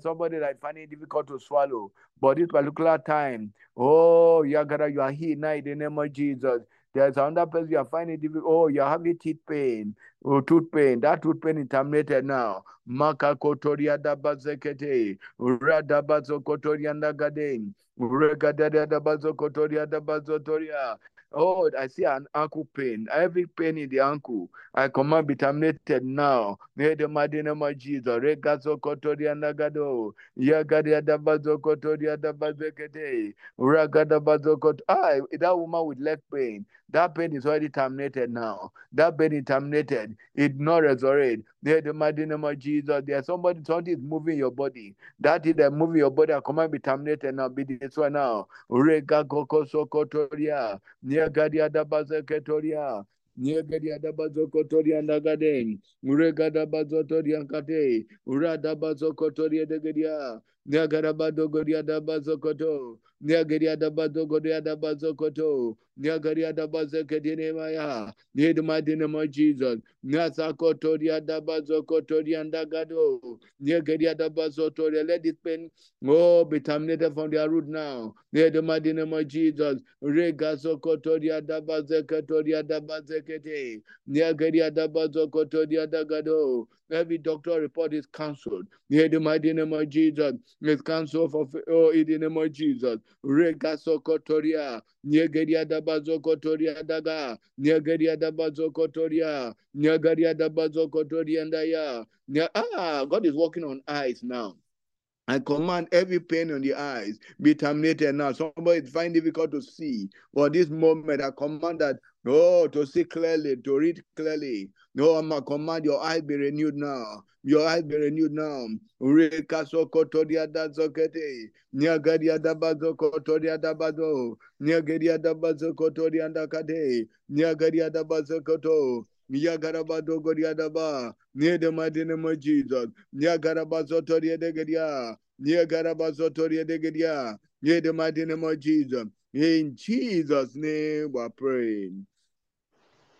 Speaker 4: somebody that find it difficult to swallow. But this particular time, oh, Yagara, you are here now in the name of Jesus. There's another person you are finding difficult. Oh, you're having teeth pain, oh, tooth pain. That tooth pain is terminated now. Maka kotoria da bazekete, radabazo kotoria da gaden, regadaria da bazo kotoria da bazotoria. Oh, I see an ankle pain. Every pain in the ankle, I command be terminated now. May the mighty name of Jesus. Regazo kotoria nagado. Yagadia dabazo kotoria dabazekete. Ragada bazo kot. Ah, that woman with leg pain. That pain is already terminated now. That pain is terminated. It not resurrect. May the mighty name of Jesus. There's somebody, something is moving your body. That is that moving your body. I command be terminated now. Be this one now. Rega koko sokotoria. Niagadia dabazeketoria. Niagadia dabazokotoria nagade. Urega dabazotoria kate. Ura dabazokotoria degedia. Niagarabado godia dabazokoto. Niagadia dabazogodia dabazokoto. Niagaria dabazekedine maya. Need my name of Jesus. Let this pain Oh, be terminated from their root now. Near the mighty name of Jesus. Every doctor report is cancelled. Near the mighty name of Jesus. It's cancelled for oh in the name of Jesus. Daga. Dabazokotoria. Niageria dabazokotoria ndaya. Ah, God is working on eyes now. I command every pain on the eyes be terminated now. Somebody is finding difficult to see. For this moment, I command that, oh, to see clearly, to read clearly. No, I'm a command your eyes be renewed now. Your eyes be renewed now. Rekaso kotoria da zokete. Niagaria da bazo kotoria da bazo. Niagaria da bazo kotoria da kate. Niagaria da bazo koto. Niagarabado goriadaba. Near the mighty name of Jesus. Niagarabazotoria de Gedia. Niagarabazotoria de Gedia. Near the mighty name of Jesus. In Jesus' name we are praying.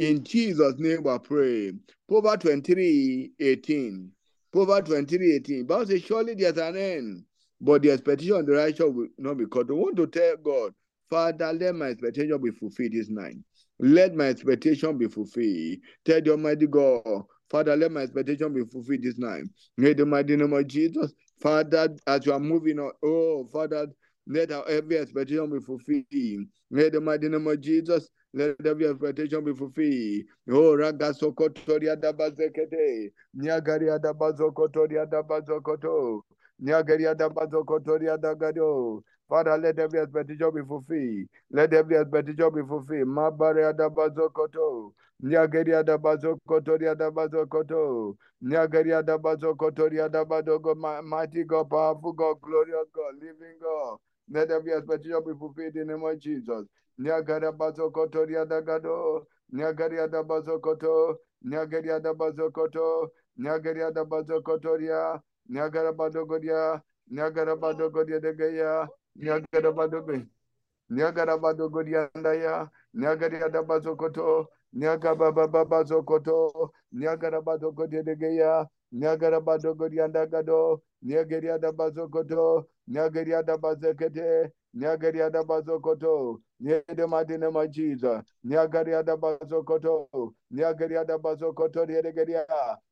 Speaker 4: In Jesus' name we pray. Proverbs 23 18. Proverbs 23 18. Bible says, Surely there's an end, but the expectation of the righteous will not be cut. I want to tell God, Father, let my expectation be fulfilled this night. Let my expectation be fulfilled. Tell the Almighty God, Father, let my expectation be fulfilled this night. May the mighty name of Jesus, Father, as you are moving on, oh, Father, let our every expectation be fulfilled. May the mighty name of Jesus, let every expectation be fulfilled. Oh, Raga Sokotoria Dabazekete, Niagaria Dabazokotoria Dabazokoto, Niagaria Dabazokotoria Dagado. Father, let every expectation be fulfilled. Let every expectation be fulfilled. Mabaria Dabazokoto, Niagaria Dabazokotoria Dabazokoto, Niagaria Dabazokotoria Dabadogo, mighty God, powerful God, glorious God, living God. Let every expectation be fulfilled in the name of Jesus. Niagara Bazokotoria Dagado, Niagaria Dabazokoto, Niagaria Dabazokoto, Niagaria Dabazokotoria, Niagara Badogodia, Niagara Badogodia de Gaya, Niagara Badogodia. Niagarabadogodiandaya, Niagariadabazokoto, Niagabababazokoto, Niagarabadogodiadegeya, Niagarabadogodiandagado, Niagariadabazokoto, Niagariadabazekete, Niagariadabazokoto, Niedemadinema Jesus, Niagariadabazokoto, Niagariadabazokoto, Niedegeria,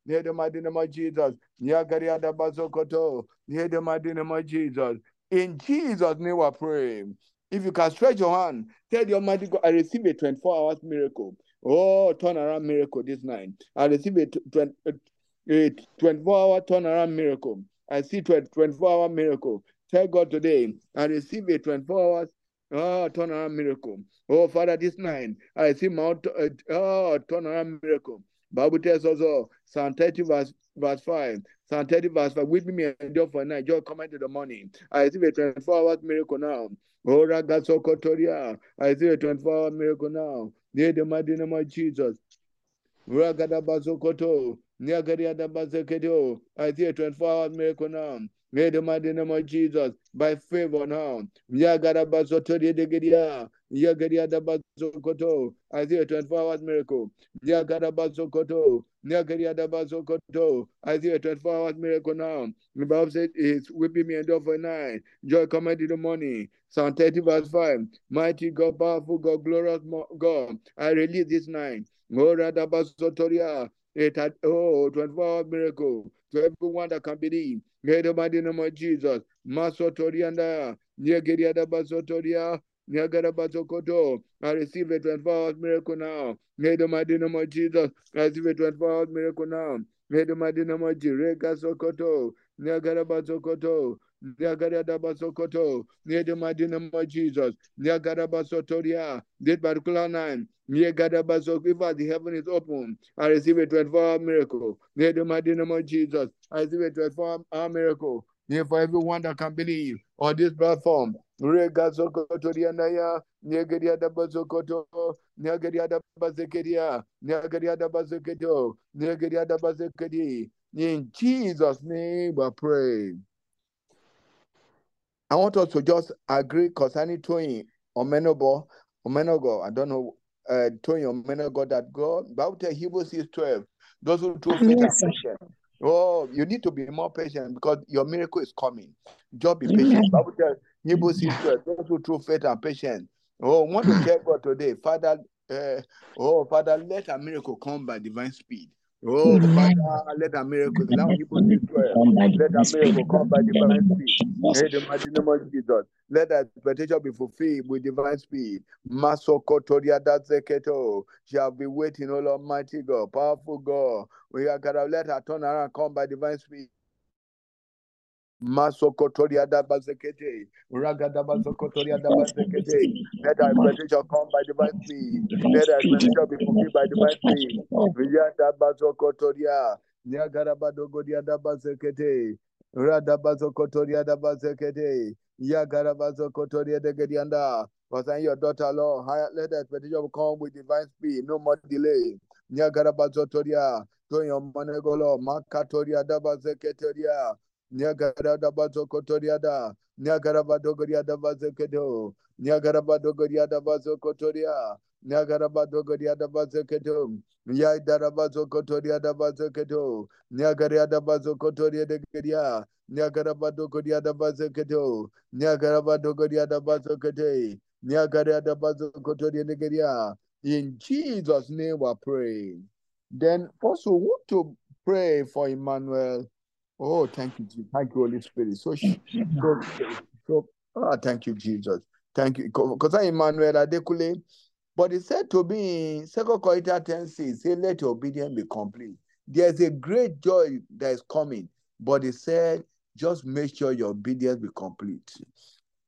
Speaker 4: Niedemadinema Jesus, Niagariadabazokoto, Niedemadinema Jesus. In Jesus' name we pray. If you can stretch your hand, tell the Almighty God, I receive a 24 hours miracle. Oh, turnaround miracle this night. I receive a 24 hour turnaround miracle. I see 24 hour miracle. Tell God today, I receive a 24 hours oh, turnaround miracle. Oh, Father, this night, I see own, uh, oh, turnaround miracle. Bible tells us all, Psalm 30 verse, verse 5. Psalm 30 verse 5. With me and endure for night. Joy come into the morning. I receive a 24 hours miracle now. Oh, Ragasokotoria. I see a 24 hour miracle now. Near the mighty name of Jesus. Ragadabazokoto. Niagariadabazekedo. I see a 24 hour miracle now. Near the mighty name of Jesus. By favor now. Niagarabazotoria degedia. Niagariadabazokoto. I see a 24 hours miracle. Niagarabazokoto. Niagariadabazokoto. I see a 24 hours miracle now. The Bible says it's whipping me endure for night. Joy cometh in the morning. Psalm 30 verse 5. Mighty God, powerful God, glorious God. I release this night. Oh, oh, 24 hour miracle to everyone that can believe. May the mighty name of Jesus. Masotoria and Niagariadabasotoria. Nyagarabazokoto. I receive a 24 hours miracle now. May the mighty name of Jesus. I receive a 24 hours miracle now. May the mighty name of Jesus. Regasokoto. Nyagarabazokoto. Nyagarabazokoto. May the mighty name of Jesus. Nyagarabasotoria. This particular night. Nyagarabazo. If the heaven is open, I receive a 24 hour miracle. The mighty name of Jesus. I receive a 24 hour miracle. Here for everyone that can believe on this platform. Rega Sokoto Dianaya, Negaria da Bazokoto, Negaria da Bazekeria, Negaria da Bazeketo, Negaria da Bazekedi. In Jesus' name we pray. I want us to just agree concerning Tony Omenobo, Omenogo, I don't know, uh, Tony Omenogo that God, Bible tells Hebrews 6 12, those who through faith
Speaker 2: Yes,
Speaker 4: and Oh, you need to be more patient because your miracle is coming. Just be
Speaker 2: Amen.
Speaker 4: patient. Bible tells Hebrews 6 12, those who through faith and patience. Oh, I want to tell God today, Father, uh, oh, Father, let a miracle come by divine speed. Oh. Father, let a miracle,
Speaker 2: Let
Speaker 4: now
Speaker 2: the
Speaker 4: Hebrews 6 12, let a miracle come by divine speed. In the mighty name of Jesus, let that expectation be fulfilled with divine speed. Masokotoria Zeketo shall be waiting, O Lord, mighty God, powerful God. We are gonna let her turn around, come by divine speed. Masokotoria Dabazekete, Ragadabazokotoria Dabazekete. Let our expectation come by divine speed. Let
Speaker 2: speed,
Speaker 4: expectation be fulfilled by divine speed.
Speaker 2: Oh,
Speaker 4: Yadabazokotoria, Nyagarabadogodia Dabazekete, Radabazokotoria Dabazekete, Yagarabazokotoria Degedianda. Concerning your daughter, Lord, let the expectation come with divine speed, no more delay. Nyagarabazotoria, Toyo Monegolo, Makatoria Dabazeketeria. Niagara bazo kotoriada. Niagara bazekedo. Niagara badogoria da bazo kotoria. Niagara badogoria da bazekedo. Bazo bazekedo. Niagara da bazo kotoria de geria. Niagara badogoria bazekedo. Niagara badogoria da bazokete. Niagara da de geria. In Jesus' name we pray. Then also want to pray for Emmanuel. Oh, thank you, Jesus. Thank you, Holy Spirit. So, so, so, ah, thank you, Jesus. Thank you. Because I Emmanuel Adekule, but it said to me, Second Corinthians 10 says, say, let your obedience be complete. There's a great joy that is coming, but it said, just make sure your obedience be complete.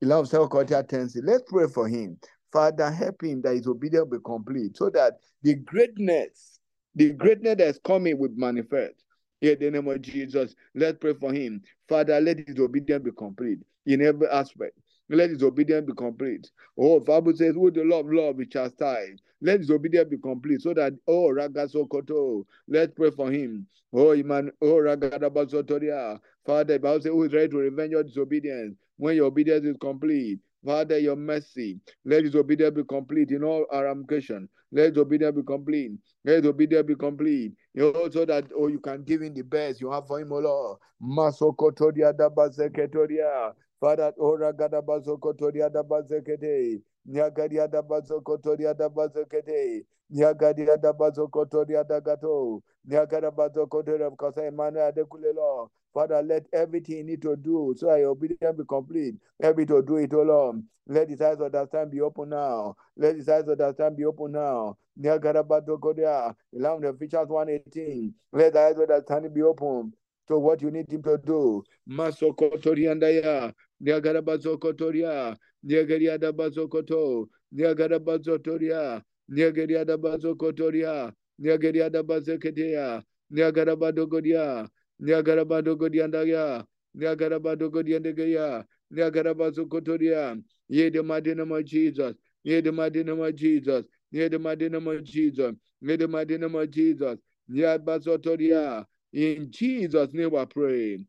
Speaker 4: Beloved, Second Corinthians 10 says, let's pray for him. Father, help him that his obedience be complete, so that the greatness, the greatness that's coming will manifest. In the name of Jesus, let's pray for him. Father, let his obedience be complete in every aspect. Let his obedience be complete. Oh, Bible says, "Who the love, love is chastised." Let his obedience be complete, so that oh, Ragasokoto, let's pray for him. Oh, Iman, oh, Ragadabasotoria. Father, the Bible says, "Who is ready to revenge your disobedience when your obedience is complete?" Father, your mercy, let his obedience be complete in all our ramifications. Let his obedience be complete. Let his obedience be complete. You know, so that oh, you can give him the best you have for him, O Lord. Masokotoria dabazeketoria. Father, ora gadabazokotoria dabazekete. Nyagaria dabazokotoria dabazekete. Nyagaria dabazokotoria dagato. Nyagadabazokotoria because Emmanuel Adekulelo. Father, let everything need to do so that your obedience be complete. Help me to do it, O Lord. Let his eyes of that understand be open now. Let his eyes of that understand be open now. Nyagarabadokodia. Allow the Ephesians 118. Let the eyes of understanding be open to what you need him to do. Masokotoriandaya. Nyagarabazokotoria. Nyagariadabazokoto. Nyagarabazotoria. Nyagariadabazokotoria. Nyagariadabazeketea. Nyagarabadogodia. Nyagarabadogodiyandaya. Nyagarabadogodiyandagaya. Nyagarabazokotoria. Ye the mighty name of Jesus. Ye the mighty name of Jesus. Ye the mighty Jesus. Ye the mighty name of Jesus. Nyabazotoria. In Jesus' name we pray.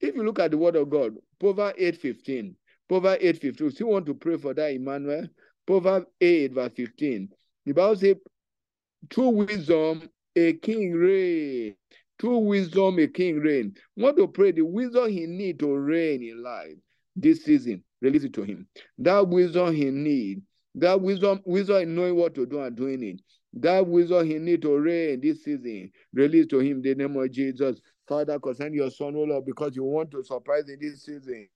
Speaker 4: If you look at the word of God, Proverbs 8:15. Proverbs 8:15. You still want to pray for that, Emmanuel? Proverbs 8, verse 15. The Bible says, through wisdom, a king reign. Through wisdom, a king reign. Want to pray the wisdom he need to reign in life this season. Release it to him. That wisdom he need. That wisdom, wisdom in knowing what to do and doing it. That wisdom he need to reign this season. Release to him the name of Jesus. Father, concern your son, O Lord, because you want to surprise in this season.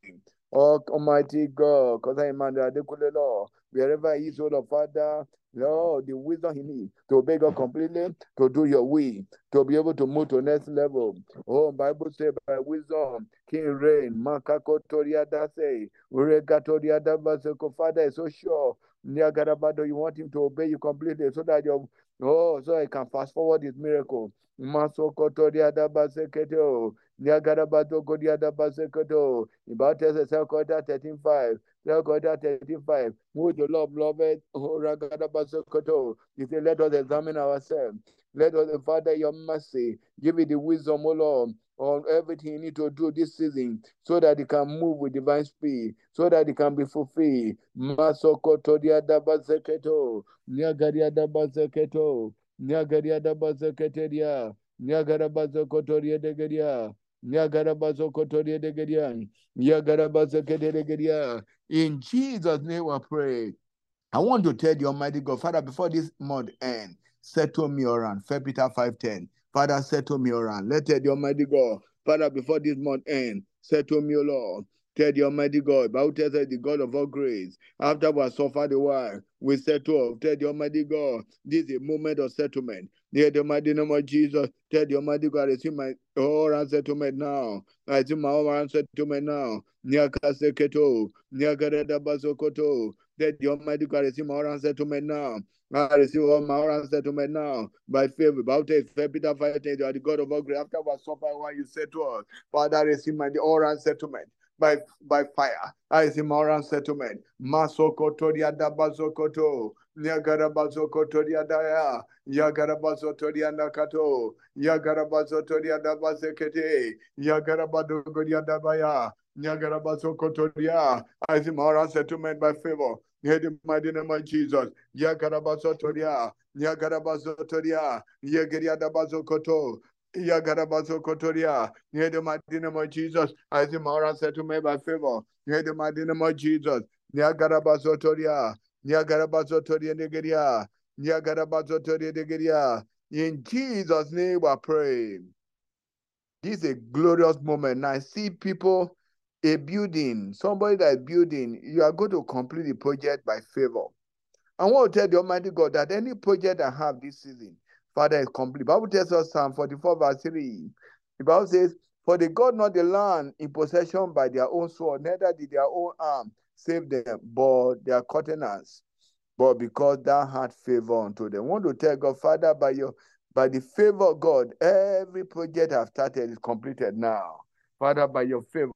Speaker 4: Oh, Almighty God, am under the Lord. Wherever he is, oh Lord Father, Lord, the wisdom he needs to obey God completely, to do your will, to be able to move to next level. Oh, Bible says by wisdom, King reign, Makakotoria Dase, Uregatoria Dabaseko, Father is so sure. Niagarabado, you want him to obey you completely so that your oh, so I can fast forward his miracle. Masokotoria Dabaseketo, oh. Niagarabado Godia Dabaseketo, about Second Quarter 13.5. Second Quarter 13.5. Who the Lord beloved, oh Ragadabaseketo. He said, Let us examine ourselves. Let us, Father, your mercy, give me the wisdom, O Lord, on everything you need to do this season so that it can move with divine speed, so that it can be fulfilled. Masokotoria Dabaseketo, Niagaria Dabaseketo, Niagaria Dabaseketeria, Niagarabazokotoria Degeria, Niagarabazokotoria Degeria. In Jesus' name we pray. I want to tell the Almighty God, Father, before this month end, settle me around. 1 Peter 5.10. Father, settle me around. Let the Almighty God, Father, before this month end, settle me, O Lord. Tell the Almighty God, tells us the God of all grace. After we have suffered a while, we settle. Tell the Almighty God, this is a moment of settlement. Near the mighty name of Jesus, tell the Almighty God, I see my to me now. I see my oral settlement now. Nyakaseketo, Nyakaredabasokoto. Tell the Almighty God, I see my oral settlement now. Ah, I receive all my oral settlement now by favor. Bible tells Peter 5 you are the God of all grace. After suffered a while, you said to us, Father, receive my all answer to settlement by by fire. I see moral settlement. Masokotoria dabazokoto. Nyagarabazokotoria daya. Yagarabazotoria nakato. Yagarabazotoria dabasekete. Yagarabadogoria dabaya. Nyagarabazokotoria. I see moral settlement by favor. In the mighty name of Jesus. Yagarabazotoria. Nyagarabazotoria. Yagaria dabazokoto. Yagarabazo Kotoria, near the of Jesus, I see Mara said to me by favor, near the of Jesus, Niagarabazo Toria, Niagarabazo Toria Negeria, Niagarabazo Toria Negeria. In Jesus' name we pray. This is a glorious moment. Now I see people, a building, somebody that is building, you are going to complete the project by favor. I want to tell the Almighty God that any project I have this season, Father is complete. Bible tells us Psalm 44, verse 3. The Bible says, For they got not the land in possession by their own sword, neither did their own arm save them, but their countenance. But because thou had favor unto them. I want to tell God, Father, by your by the favor of God, every project I've started is completed now. Father, by your favor.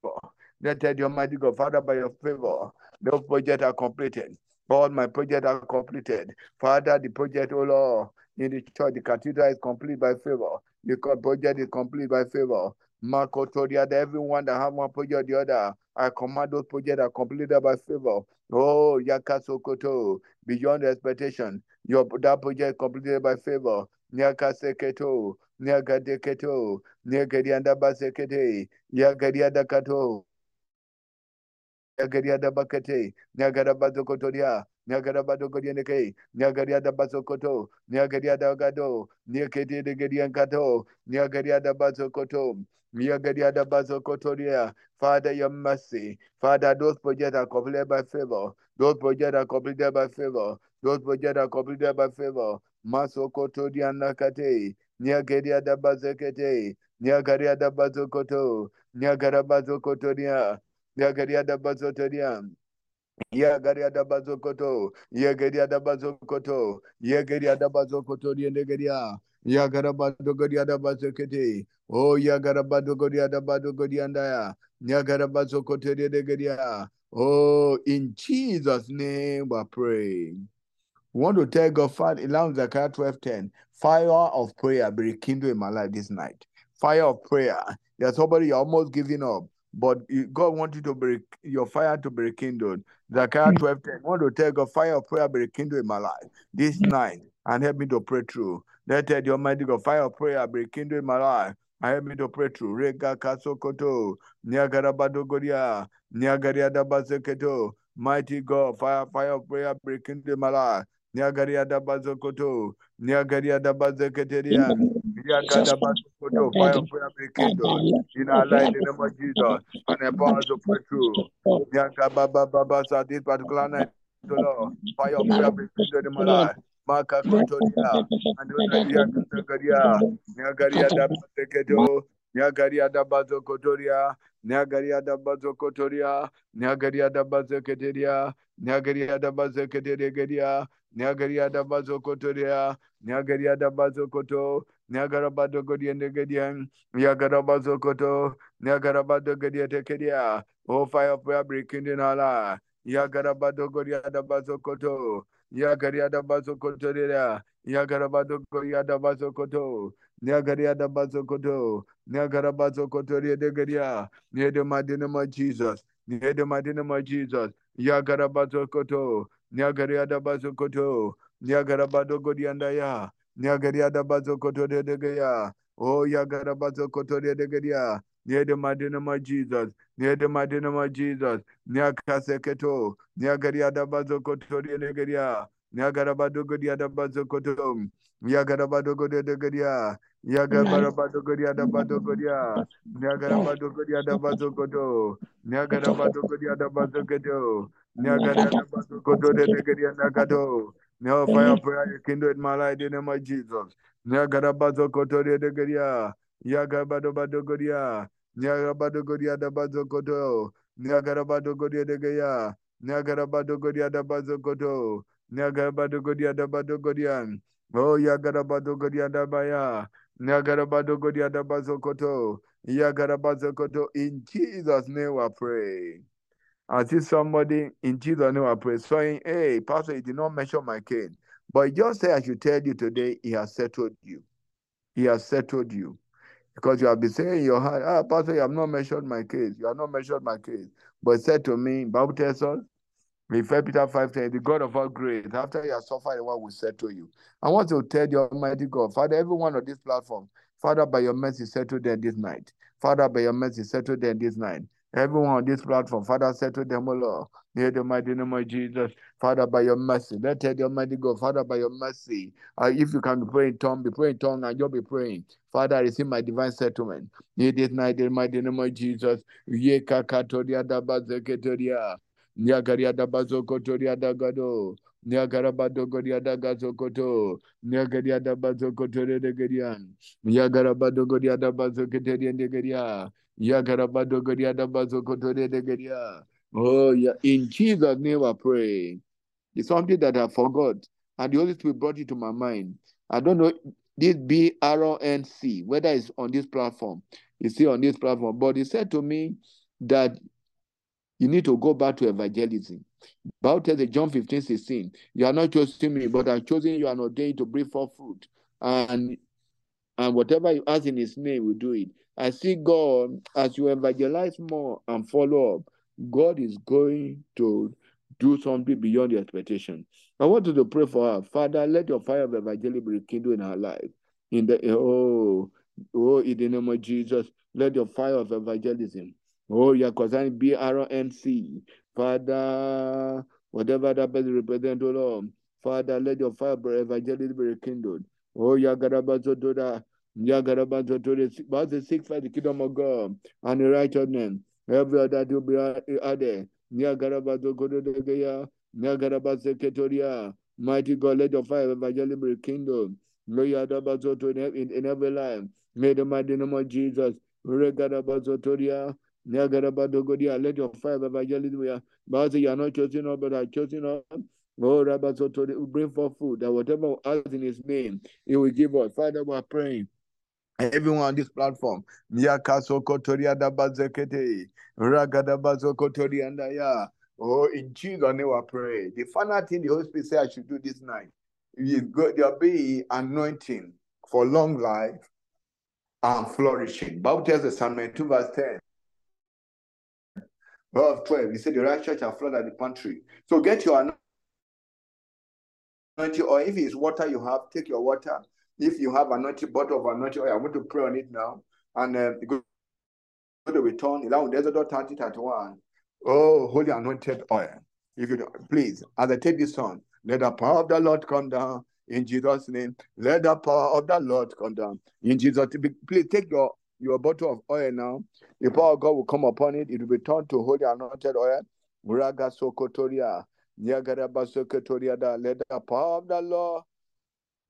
Speaker 4: Let the Almighty God, Father, by your favor, those projects are completed. All my projects are completed. Father, the project, oh Lord, in the church, the cathedral is complete by favor. The project is complete by favor. Marco told the other, everyone that have one project or the other, I command those projects are completed by favor. Oh, Yakasokoto, beyond expectation. Your that project completed by favor. Nyakaseketo, Nyagadeketo, Nyagadiandabasekete, Yagadiadakato. Nyagariada bakate, Nyagarabazokotoria, Nyagarabadogodyaneke, Nyagariada bazokoto, Nyagariada gado, Nyakete de Gadiankato, Nyagariada bazokoto, Nyagariada bazokotoria. Father, your mercy. Father, those projects are completed by favor. Those projects are completed by favor. Those projects are completed by favor. Masokotorianakate, Nyagariada bazekete, Nyagariada bazokoto, Nyagarabazokotoria. Yagariada bazotoria. Yagariada bazokoto. Yagariada bazokoto. Yagariada bazokotoria negaria. Yagarabadogoriada bazokete. Oh Yagarabadogoriada badogoriandaya. Yagarabazokotoria negaria. Oh, in Jesus' name we pray. We want to tell God, Father, in Zechariah 12 10, fire of prayer be rekindled in my life this night. Fire of prayer. There's somebody you're almost giving up but God wants you to be your fire to be rekindled. Zechariah hmm. 12 10. I want to tell God, fire of prayer be rekindled in my life this hmm. night and help me to pray through. Let the Almighty God, fire of prayer be rekindled in my life I help me to pray through. Rega kasokoto, niagarabadogoria, niagariadabazeketo. Mighty God, fire, fire of prayer be rekindled in my life. Niagariadabazokoto, niagariadabazeketerian. Fire prayer be rekindled in our life in the name of Jesus. and empower us to pray through. This particular night, Lord. Fire of prayer be kindled in my life. Maka Kotoria, Andona Dia. Kagaria, Nyagaria da Bazekedo, Nyagaria da Bazo Kotoria, Nyagaria da Bazo Kotoria, Nyagaria da Bazeketeria, Nyagaria da Bazeketeria, Nyagaria da Bazo Kotoria, Nyagaria da Bazo Koto, Nyagarabado Godian de Gedian, Yagarabazo Koto, Nyagarabado Godia Tekedia, Oh fire of prayer breaking in life. Yagarabado Godia da Bazo Koto, Yagariada Bazokotoria, Yagarabado Goriada Bazokoto, Yagariada Bazokoto, Yagarabazo Kotoria de Garia, near the Madinama Jesus, near the Madinama Jesus, Yagarabazo Koto, Yagariada Bazokoto, Yagarabado Godiandaya, Yagariada Bazokoto de Gaia, Oh Yagarabazo Kotoria de Garia, near the Madinama Jesus, near the Madinama Jesus, Nyakaseketo, Nyagariada Bazokotoria Negaria, Nyagarabadogodia Bazokotom, Yagarabadogodia Gadia, Yagarabadogodia Badogodia, Nyagarabadogodia Bazokoto, Nyagarabadogodia Bazokoto, Nyagarabadogodia Bazokoto de Negaria Nagato. No fire prayer, you can do it, my life, in the name of Jesus. Nyagarabazokotoria de Gadia, Yagabadogodia, Nyagabadogodia Bazokoto. Niagarabado Godia de Gaya, Niagarabado Godia da Bazogodo, Niagarabado Godia da Badogodian, Oh Yagarabado Godia da Baya, Niagarabado Godia da Bazokoto, Yagarabazokoto, in Jesus' name I pray. I see somebody in Jesus' name I pray, saying, Hey, Pastor, you did not mention my case. But just say I should tell you today, he has settled you. He has settled you. Because you have been saying in your heart, ah, Pastor, you have not measured my case. You have not measured my case. But said to me, Bible tells us, in 1 Peter 5 10, the God of all grace, after you have suffered, what will settle you. I want to tell the Almighty God, Father, everyone on this platform, Father, by your mercy, settle them this night. Father, by your mercy, settle them this night. Everyone on this platform, Father, settle them, O Lord. Near the mighty name of Jesus, Father, by your mercy. Let the Almighty God, Father, by your mercy. Uh, if you can praying in tongue, be praying in tongue, and you'll be praying. Father, receive my divine settlement. Near this night, in the mighty name of Jesus. Ye kakatoria daba zeketoria. Nyagaria daba zokotoria dagado. Nyagarabado goria daga zokoto. Nyagaria daba zokotoria degerian. Nyagarabado goria daba zokotoria Oh, yeah. In Jesus' name I pray. It's something that I forgot. And the Holy Spirit brought it to my mind. I don't know this B R O N C, whether it's on this platform. You see on this platform. But he said to me that you need to go back to evangelism. Bible tells John 15, 16, you are not choosing me, but I'm choosing you and ordained to bring forth fruit. And and whatever you ask in his name, we do it. I see God as you evangelize more and follow up, God is going to do something beyond your expectation. I want you to pray for her. Father, let your fire of evangelism be rekindled in her life. In the oh, oh, in the name of Jesus, let your fire of evangelism. Oh, yeah, concerning B R N C. Father, whatever that person represent, oh Lord. Father, let your fire of evangelism be rekindled. Oh, Yagarabazotoda, Yagarabazotoda, but the seek for the kingdom of God and the righteousness. Every other to be added. Mighty God, let your fire of evangelism be. Yadabazoto in, in every life. May the mighty name of Jesus. Let your fire of evangelism. But you are not choosing up, but are choosing up. Oh, Rabbi Soto, bring forth food that whatever we ask in his name, he will give us. Father, we are praying. Everyone on this platform, Kotoria and ya. Oh, in Jesus' name we pray. The final thing the Holy Spirit said I should do this night is go, there'll be anointing for long life and flourishing. Bible tells us Psalm 2 verse 10. Verse 12, he said the righteous shall flood at the pantry. So get your anointing oil. If it's water you have, take your water. If you have anointing bottle of anointing oil, I want to pray on it now. And uh, go to the return, Exodus 30, 31. Oh, holy anointed oil. If you please, as I take this on, let the power of the Lord come down in Jesus' name. Let the power of the Lord come down in Jesus' name. Please take your, your bottle of oil now. The power of God will come upon it. It will be turned to holy anointed oil. Sokotoria. Let the power of the Lord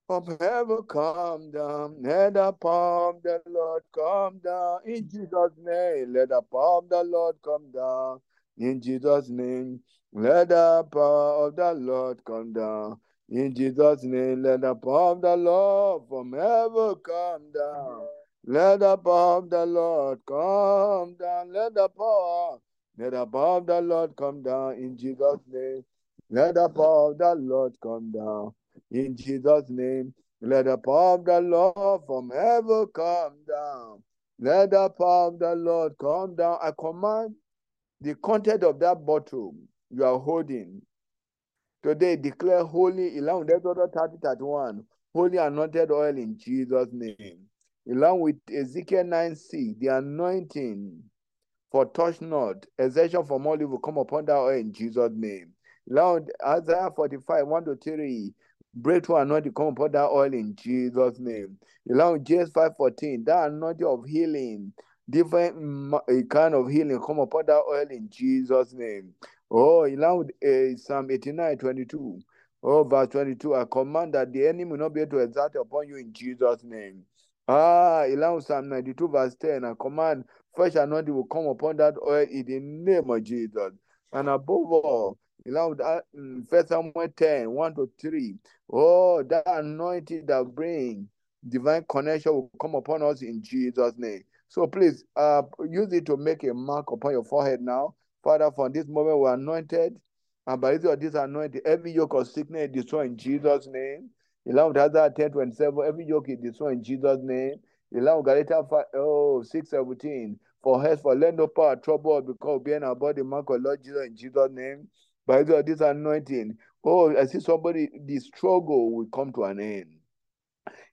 Speaker 4: from heaven come down. Let the power of the Lord come down. In Jesus' name, let the power of the Lord come down. In Jesus' name, let the power of the Lord come down. In Jesus' name, let the power of the Lord from heaven come down. Let the power of the Lord come down. Let the power, let the power of the Lord come down. In Jesus' name, let the power of the Lord come down. In Jesus' name, let the power of the Lord from heaven come down. Let the power of the Lord come down. I command the content of that bottle you are holding today. Declare holy, along with Exodus 30 31, holy anointed oil in Jesus' name. Along with Ezekiel 9 6, the anointing for touch not, exertion from all evil come upon that oil in Jesus' name. Along with Isaiah 45 1 to 3, breakthrough anointing come upon that oil in Jesus' name. Along with James 5 14, that anointing of healing, different eh, kind of healing come upon that oil in Jesus' name. Oh, along with uh, Psalm 89 22. Oh, verse 22, I command that the enemy will not be able to exert upon you in Jesus' name. Ah, along Psalm 92, verse 10, I command fresh anointing will come upon that oil in the name of Jesus. And above all, with that, mm, First Samuel 10, 1 to 3, oh, that anointing that bring divine connection will come upon us in Jesus' name. So please, uh, use it to make a mark upon your forehead now. Father, from this moment we're anointed, and by of this anointing, every yoke of sickness is destroyed in Jesus' name. With Isaiah 10, 27, every yoke is destroyed in Jesus' name. With Galatians 5, oh, 6, 17, for henceforth let no power trouble because being our body mark of Lord Jesus in Jesus' name. By this anointing, oh, I see somebody, the struggle will come to an end.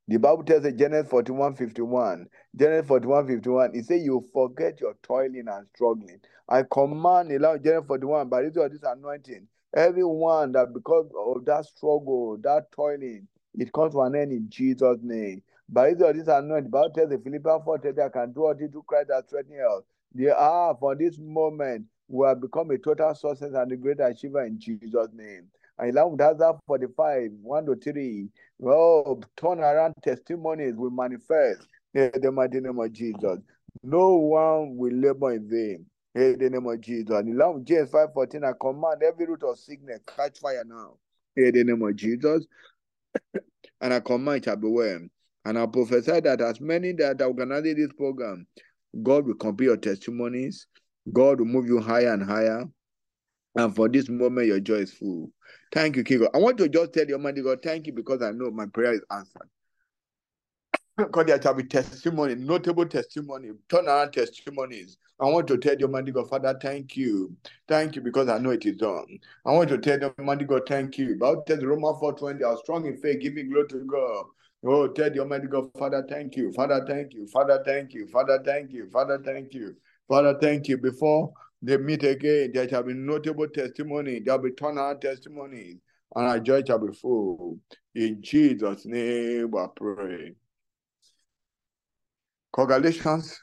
Speaker 4: The Bible tells us Genesis 41 51. Genesis 41 51. It says you forget your toiling and struggling. I command allow Genesis 41 by of this anointing. Everyone that because of that struggle, that toiling, it comes to an end in Jesus' name. By of this anointing, the Bible tells the Philippians 4 30, I can do all things through Christ that strengthens us. They are for this moment we have become a total success and a great achiever in Jesus' name. And along with Isaiah 45, 1 to 3, Oh, turn around testimonies will manifest in the mighty name of Jesus. No one will labor in vain. In the name of Jesus. In of James 5:14, I command every root of sickness catch fire now. In the name of Jesus. and I command it shall be well. And I prophesy that as many that are organizing this program, God will complete your testimonies. God will move you higher and higher. And for this moment, your joy is full. Thank you, Kiko. I want to just tell your man, God, thank you because I know my prayer is answered. Because there shall be testimony, notable testimony, turnaround testimonies. I want to tell your man, God, Father, thank you. Thank you because I know it is done. I want to tell your man, God, thank you. Bible tells Romans 4:20, are strong in faith, giving glory to God. Oh, tell your man, God, Father, thank you. Father, thank you. Father, thank you. Father, thank you. Father, thank you. Father, thank you. Before they meet again, there shall be notable testimony. There will be turnaround testimonies. And our joy shall be full. In Jesus' name, I pray. Congratulations.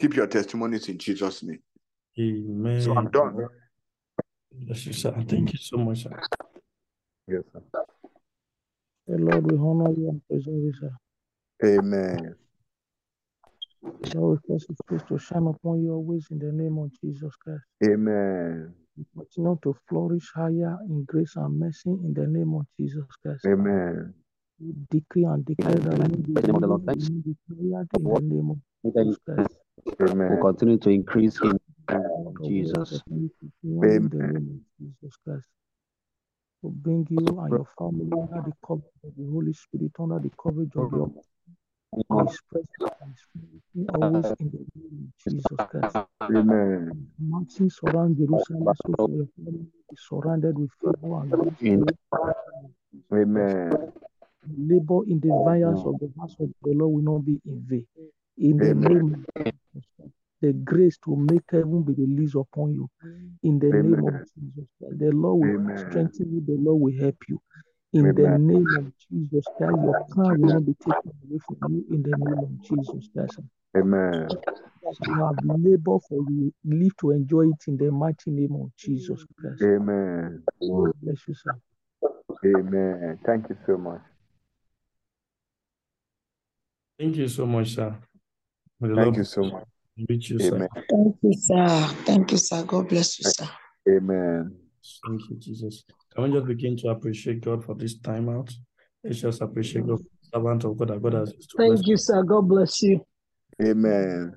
Speaker 4: Keep your testimonies in Jesus' name.
Speaker 1: Amen.
Speaker 4: So I'm done.
Speaker 1: Bless you, sir. Thank you so much, sir.
Speaker 4: Yes, sir.
Speaker 5: The Lord, we honor you and preserve you, sir.
Speaker 4: Amen.
Speaker 5: Lord, we cause His face to shine upon you always in the name of Jesus Christ.
Speaker 4: Amen.
Speaker 5: Continue to flourish higher in grace and mercy in the name of Jesus Christ.
Speaker 4: Amen.
Speaker 5: We decree and declare that
Speaker 3: Amen.
Speaker 5: you be
Speaker 3: Praise the name of the Lord. Thanks.
Speaker 5: you be declared in the name of Jesus Christ.
Speaker 3: will
Speaker 4: Amen.
Speaker 3: continue to increase in
Speaker 5: Lord of
Speaker 3: Jesus.
Speaker 5: hosts, upon you continually in the
Speaker 4: Amen.
Speaker 5: Jesus Christ. To bring you and your family under the coverage of the Holy Spirit, under the coverage of the presence and His always in the name of Jesus Christ.
Speaker 4: Amen.
Speaker 5: Mountains surround Jerusalem, so for your family be surrounded with favor and grace.
Speaker 4: Amen.
Speaker 5: Labor in the vineyards of the house of the Lord will not be in vain. In the name of Jesus The grace to make heaven be released upon you. In the name of Jesus Christ. The Lord will
Speaker 4: Amen.
Speaker 5: strengthen you, the Lord will help you. In the name of Jesus Christ, your car will not be taken away from you. In the name of Jesus Christ.
Speaker 4: Amen.
Speaker 5: As you have labored for you, live to enjoy it in the mighty name of Jesus Christ.
Speaker 4: Amen.
Speaker 5: God bless you, sir.
Speaker 4: Amen. Thank you so much.
Speaker 1: Thank you so much, sir. May
Speaker 4: Thank
Speaker 1: Lord
Speaker 4: you so much.
Speaker 1: reach you, sir.
Speaker 2: Thank you, sir. Thank you, sir. God bless you, sir.
Speaker 4: Amen.
Speaker 1: Thank you, Jesus. Can we just begin to appreciate God for this time out? Let's just appreciate God, for servant of God that God has used to bless
Speaker 2: Thank you, sir. God bless you.
Speaker 4: Amen.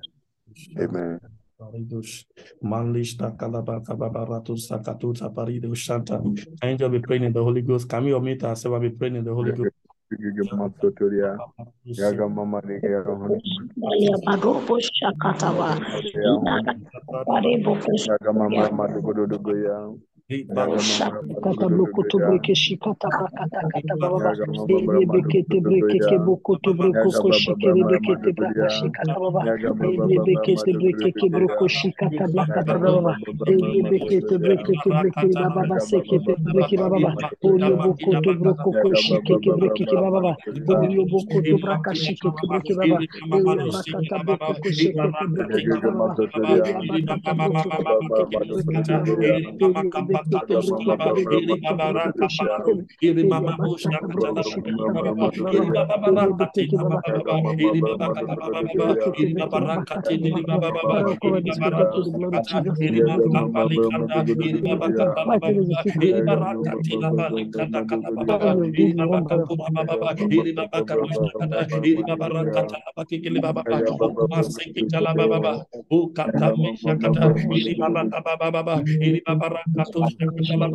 Speaker 4: Amen.
Speaker 1: Paridos, Manlish, Takalaba, Kababarato, Sakatu, Taparido, Shanta. Can you be praying in the Holy Ghost? Can we omit ourselves and be praying in the Holy Ghost?
Speaker 4: Masotoria. Yaga mama ni ya honi.
Speaker 2: Yabarobo shakataba. Yabarobo
Speaker 4: Yaga mama. Yaga mama
Speaker 2: Kata broko to
Speaker 4: madugudugu ya.
Speaker 2: breke shikata kata baba. Ele bekete breke ke broko bekete braka baba. Ele bekete breke ke broko
Speaker 4: baba
Speaker 2: Ele bekete breke ke breke baba breke baba broko ke breke ke baba braka shike ke breke baba. Bakata broko ke breke baba. Ele bakata broko breke baba give you.
Speaker 1: iri iri iri iri iri iri iri iri iri iri iri iri iri la baba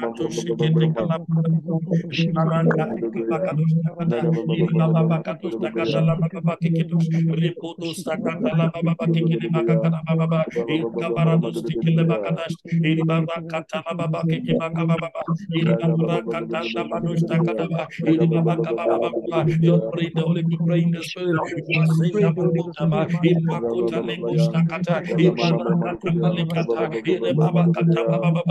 Speaker 1: baba la baba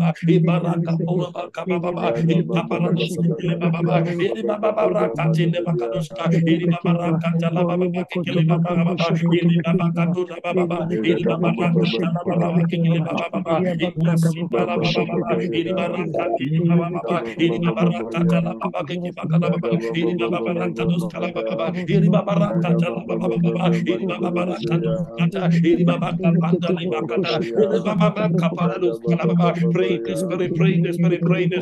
Speaker 1: baba iri baba kata la baba kadosta kibla baba rakata la baba baba baba rakati la baba kakadosta baba baba iri baba rakata tere baba baba baba rakati li baba baba baba baba kadosta la baba baba iri baba kadosta la baba iri baba baba baba baba baba baba baba rakata iri baba kata baba baba iri baba kaba baba baba baba kaba baba baba iri baba baba baba baba iri baba rakati baba baba iri baba kata la baba iri baba kaba baba baba rakati li baka baba baba ori baba kata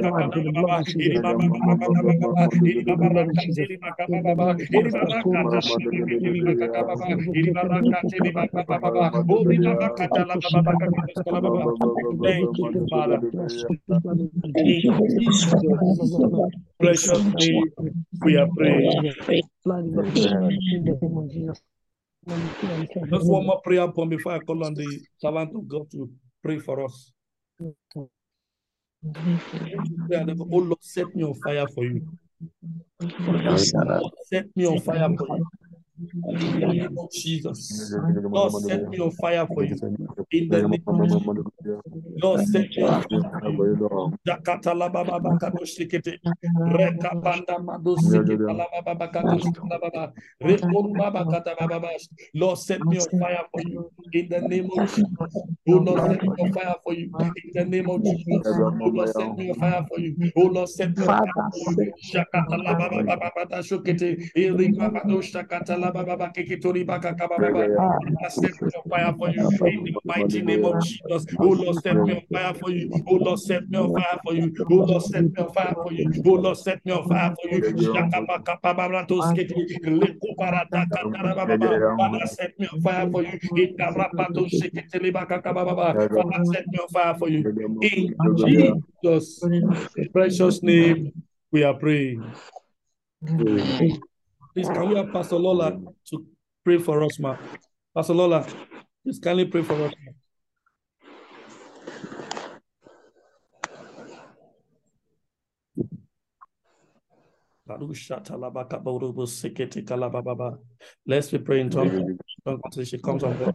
Speaker 1: la baba baba kadosta la baba Thank you, Father.
Speaker 2: Thank you,
Speaker 1: In
Speaker 2: Holy Spirit.
Speaker 1: Jesus' precious name, we are praying. Just one more prayer point before I call on the servant of God to pray for us. Mm-hmm. Oh Lord, set me on fire for you. Set me on fire for you. In the name of Jesus. Lord, set me on fire for you. In the name of Jesus. Lord, set me on fire for you. Jakata baba baka baba baka baba. Baba. Lord, set me on fire for you. In the name of Jesus. Oh Lord, set me on fire for you. In the name of Jesus. Oh Lord, set me on fire for you. Oh Lord, set me on fire for you. Shakata la baba la baba baba kekitori baka kaba baba. Father, set me on fire for you. In the mighty name of Jesus. Oh Lord, set me on fire for you. Oh Lord, set me on fire for you. Oh Lord, set me on fire for you. Oh Lord, set me on fire for you. Shakapa kapa baba to skete. Leku barata katara baba baba. Father, set me on fire for you. In the rapato shekete le baka kaba baba. Father, set me on fire for you. In Jesus' precious name, we are praying. Please, can we have Pastor Lola to pray for us, ma? Pastor Lola, please kindly pray for us. ma. Let's be praying in tongues until she comes on board.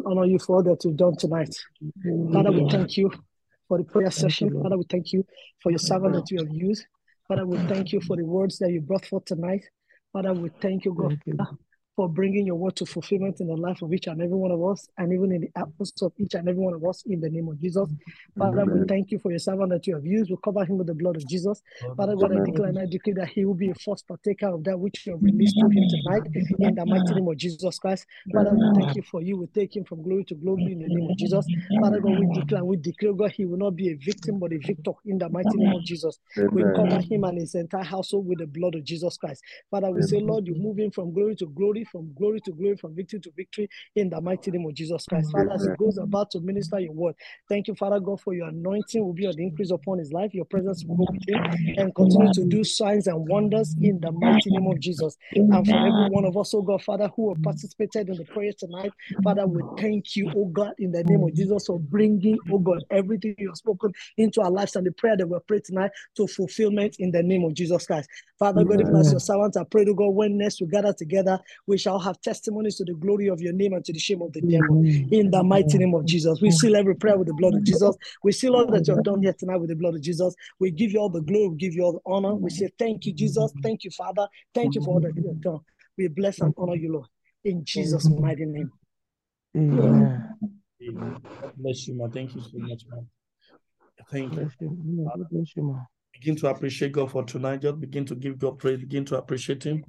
Speaker 6: and honor you for all that you've done tonight. Father, we thank you for the prayer session. Father, we thank you for your servant that you have used. Father, we thank you for the words that you brought forth tonight. Father, we thank you, God, for bringing your word to fulfillment in the life of each and every one of us, and even in the atmosphere of each and every one of us, in the name of Jesus. Father, we thank you for your servant that you have used. We cover him with the blood of Jesus. Father God, I declare and I decree that he will be a first partaker of that which you have released to him tonight, in the mighty name of Jesus Christ. Father, we thank you for you. We take him from glory to glory in the name of Jesus. Father God, we declare we declare, God, he will not be a victim but a victor in the mighty name of Jesus. We cover him and his entire household with the blood of Jesus Christ. Father, we say, Lord, you move him from glory to glory, from glory to glory, from victory to victory in the mighty name of Jesus Christ. Father, as he goes about to minister your word, thank you, Father God, for your anointing will be on the increase upon his life. Your presence will go with him and continue to do signs and wonders in the mighty name of Jesus. And for every one of us, oh God, Father, who have participated in the prayer tonight, Father, we thank you, oh God, in the name of Jesus, for bringing, oh God, everything you have spoken into our lives and the prayer that we prayed tonight to fulfillment in the name of Jesus Christ. Father God, even as your servants are prayed, oh God, when next we gather together, we shall have testimonies to the glory of your name and to the shame of the devil. In the mighty name of Jesus. We seal every prayer with the blood of Jesus. We seal all that you have done here tonight with the blood of Jesus. We give you all the glory, we give you all the honor. We say, Thank you, Jesus. Thank you, Father. Thank you for all that you have done. We bless and honor you, Lord. In Jesus' mighty name.
Speaker 5: Amen.
Speaker 1: Amen. God bless you, ma. Thank you so much, man. Thank you.
Speaker 5: Bless you. Yeah,
Speaker 1: Begin to appreciate God for tonight. Just begin to give God praise. Begin to appreciate Him.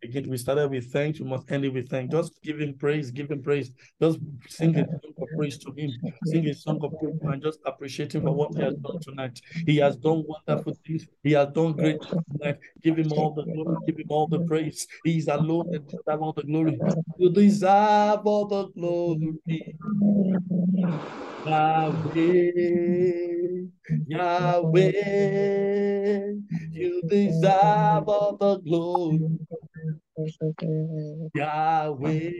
Speaker 1: Begin. We started with thanks. We must end it with thanks. Just give Him praise. Give Him praise. Just sing a song of praise to Him. Sing a song of praise and just appreciate Him for what He has done tonight. He has done wonderful things. He has done great tonight. Give Him all the glory. Give Him all the praise. He is alone and deserve all the glory. You deserve all the glory. Yahweh, Yahweh, you deserve all the glory. Yahweh,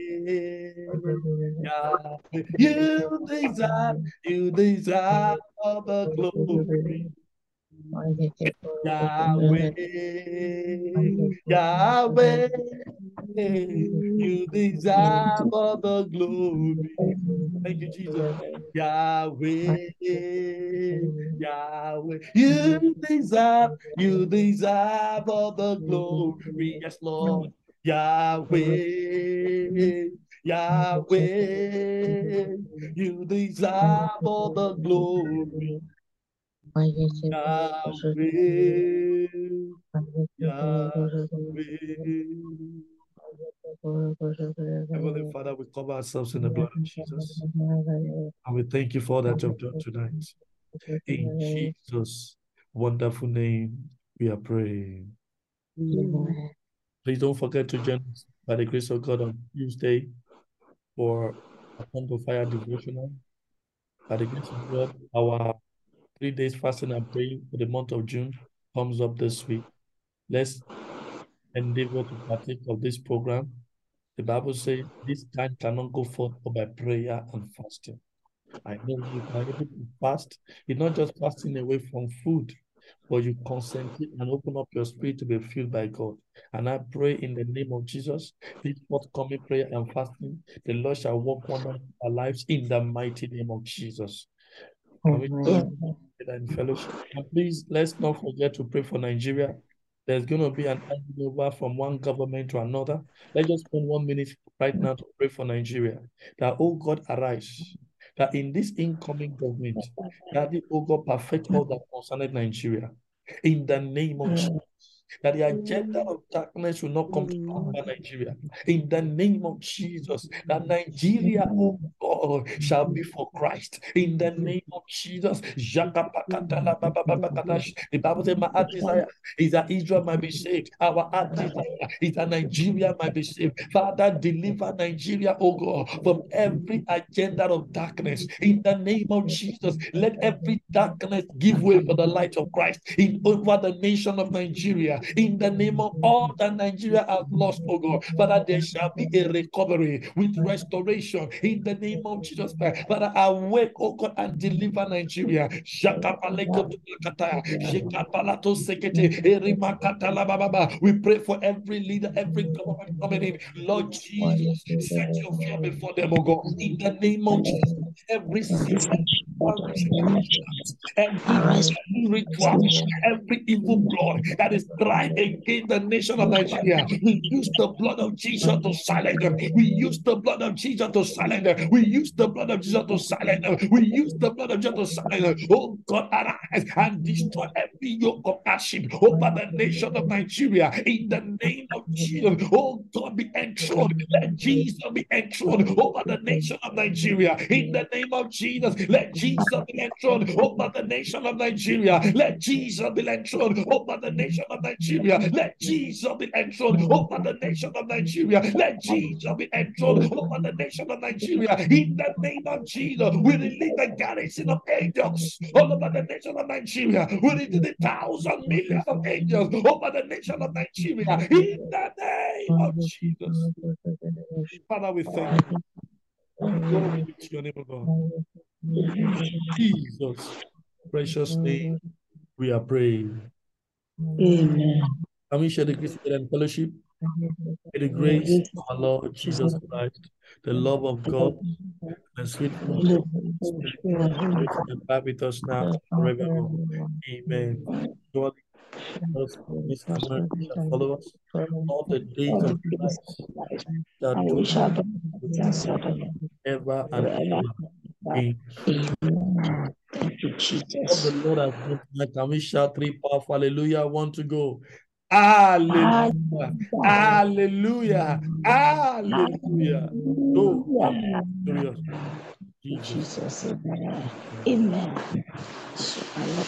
Speaker 1: Yahweh, you deserve, you deserve all the glory. Yahweh, Yahweh, you deserve all the glory. Thank you, Jesus. Yahweh, Yahweh, you deserve, you deserve all the glory. Yes, Lord. Yahweh, Yahweh, you deserve all the glory. Yahweh, Yahweh. Heavenly Father, we cover ourselves in the blood of Jesus. And we thank you for all that you've done tonight. In Jesus' wonderful name, we are praying. Please don't forget to join us by the grace of God on Tuesday for a of Fire devotional. By the grace of God, our three days fasting and praying for the month of June comes up this week. Let's endeavor to partake of this program. The Bible says this kind cannot go forth but by prayer and fasting. I know you are able to fast. It's not just fasting away from food, but you concentrate and open up your spirit to be filled by God. And I pray in the name of Jesus, this forthcoming prayer and fasting, the Lord shall work wonders in our lives in the mighty name of Jesus. Can we mm-hmm. pray fellowship? And please, let's not forget to pray for Nigeria. There's going to be an over from one government to another. Let's just spend one minute right now to pray for Nigeria. That, oh God, arise. That in this incoming government, that the, oh God, perfect all that concerning Nigeria. In the name of mm-hmm. Jesus that the mm. agenda of darkness will not come to mm. conquer Nigeria. In the name of Jesus, that Nigeria, mm. oh God, shall be for Christ. In the name of Jesus, the Bible says, My heart desire is that Israel might be saved. Our heart desire is that Nigeria might be saved. Father, deliver Nigeria, oh God, from every agenda of darkness. In the name of Jesus, let every darkness give way for the light of Christ in over the nation of Nigeria. In the name of all that Nigeria has lost, oh God, Father, there shall be a recovery with restoration in the name of Jesus Christ. Father, awake, oh God, and deliver Nigeria. We pray for every leader, every government coming in. Lord Jesus, set your fear before them, oh God. In the name of Jesus, every every ritual, every evil blood that is crying against the nation of Nigeria. We use the blood of Jesus to silence them. We use the blood of Jesus to silence them. We use the blood of Jesus to silence them. We use the blood of Jesus to silence them. Oh God, arise and destroy every yoke of hardship over the nation of Nigeria. In the name of Jesus, oh God, be enthroned. Let Jesus be enthroned over the nation of Nigeria. In the name of Jesus, let Jesus be enthroned over the nation of Nigeria. Let Jesus be enthroned over the nation of Nigeria. Let Jesus be enthroned over the nation of Nigeria. Let Jesus be enthroned over the nation of Nigeria. In the name of Jesus, we release the garrison of angels all over the nation of Nigeria. We release the thousand millions of angels over the nation of Nigeria. In the name of Jesus. Father, we thank you. Your name, God. Jesus, precious name, we are praying.
Speaker 2: Amen.
Speaker 1: Can we share the grace and fellowship? May the grace of our Lord Jesus Christ, the love of God, and sweet fellowship abide with us now forevermore. Amen. God's goodness and shall follow us all the days of. Shall
Speaker 2: And we shall
Speaker 1: ever and ever. Amen.
Speaker 2: Amen. Thank you, Jesus.
Speaker 1: the Lord has done tonight, can we shout three powerful hallelujah? One to go. Hallelujah. Hallelujah. Hallelujah.
Speaker 2: Hallelujah.
Speaker 1: Jesus.
Speaker 2: Amen. So, I love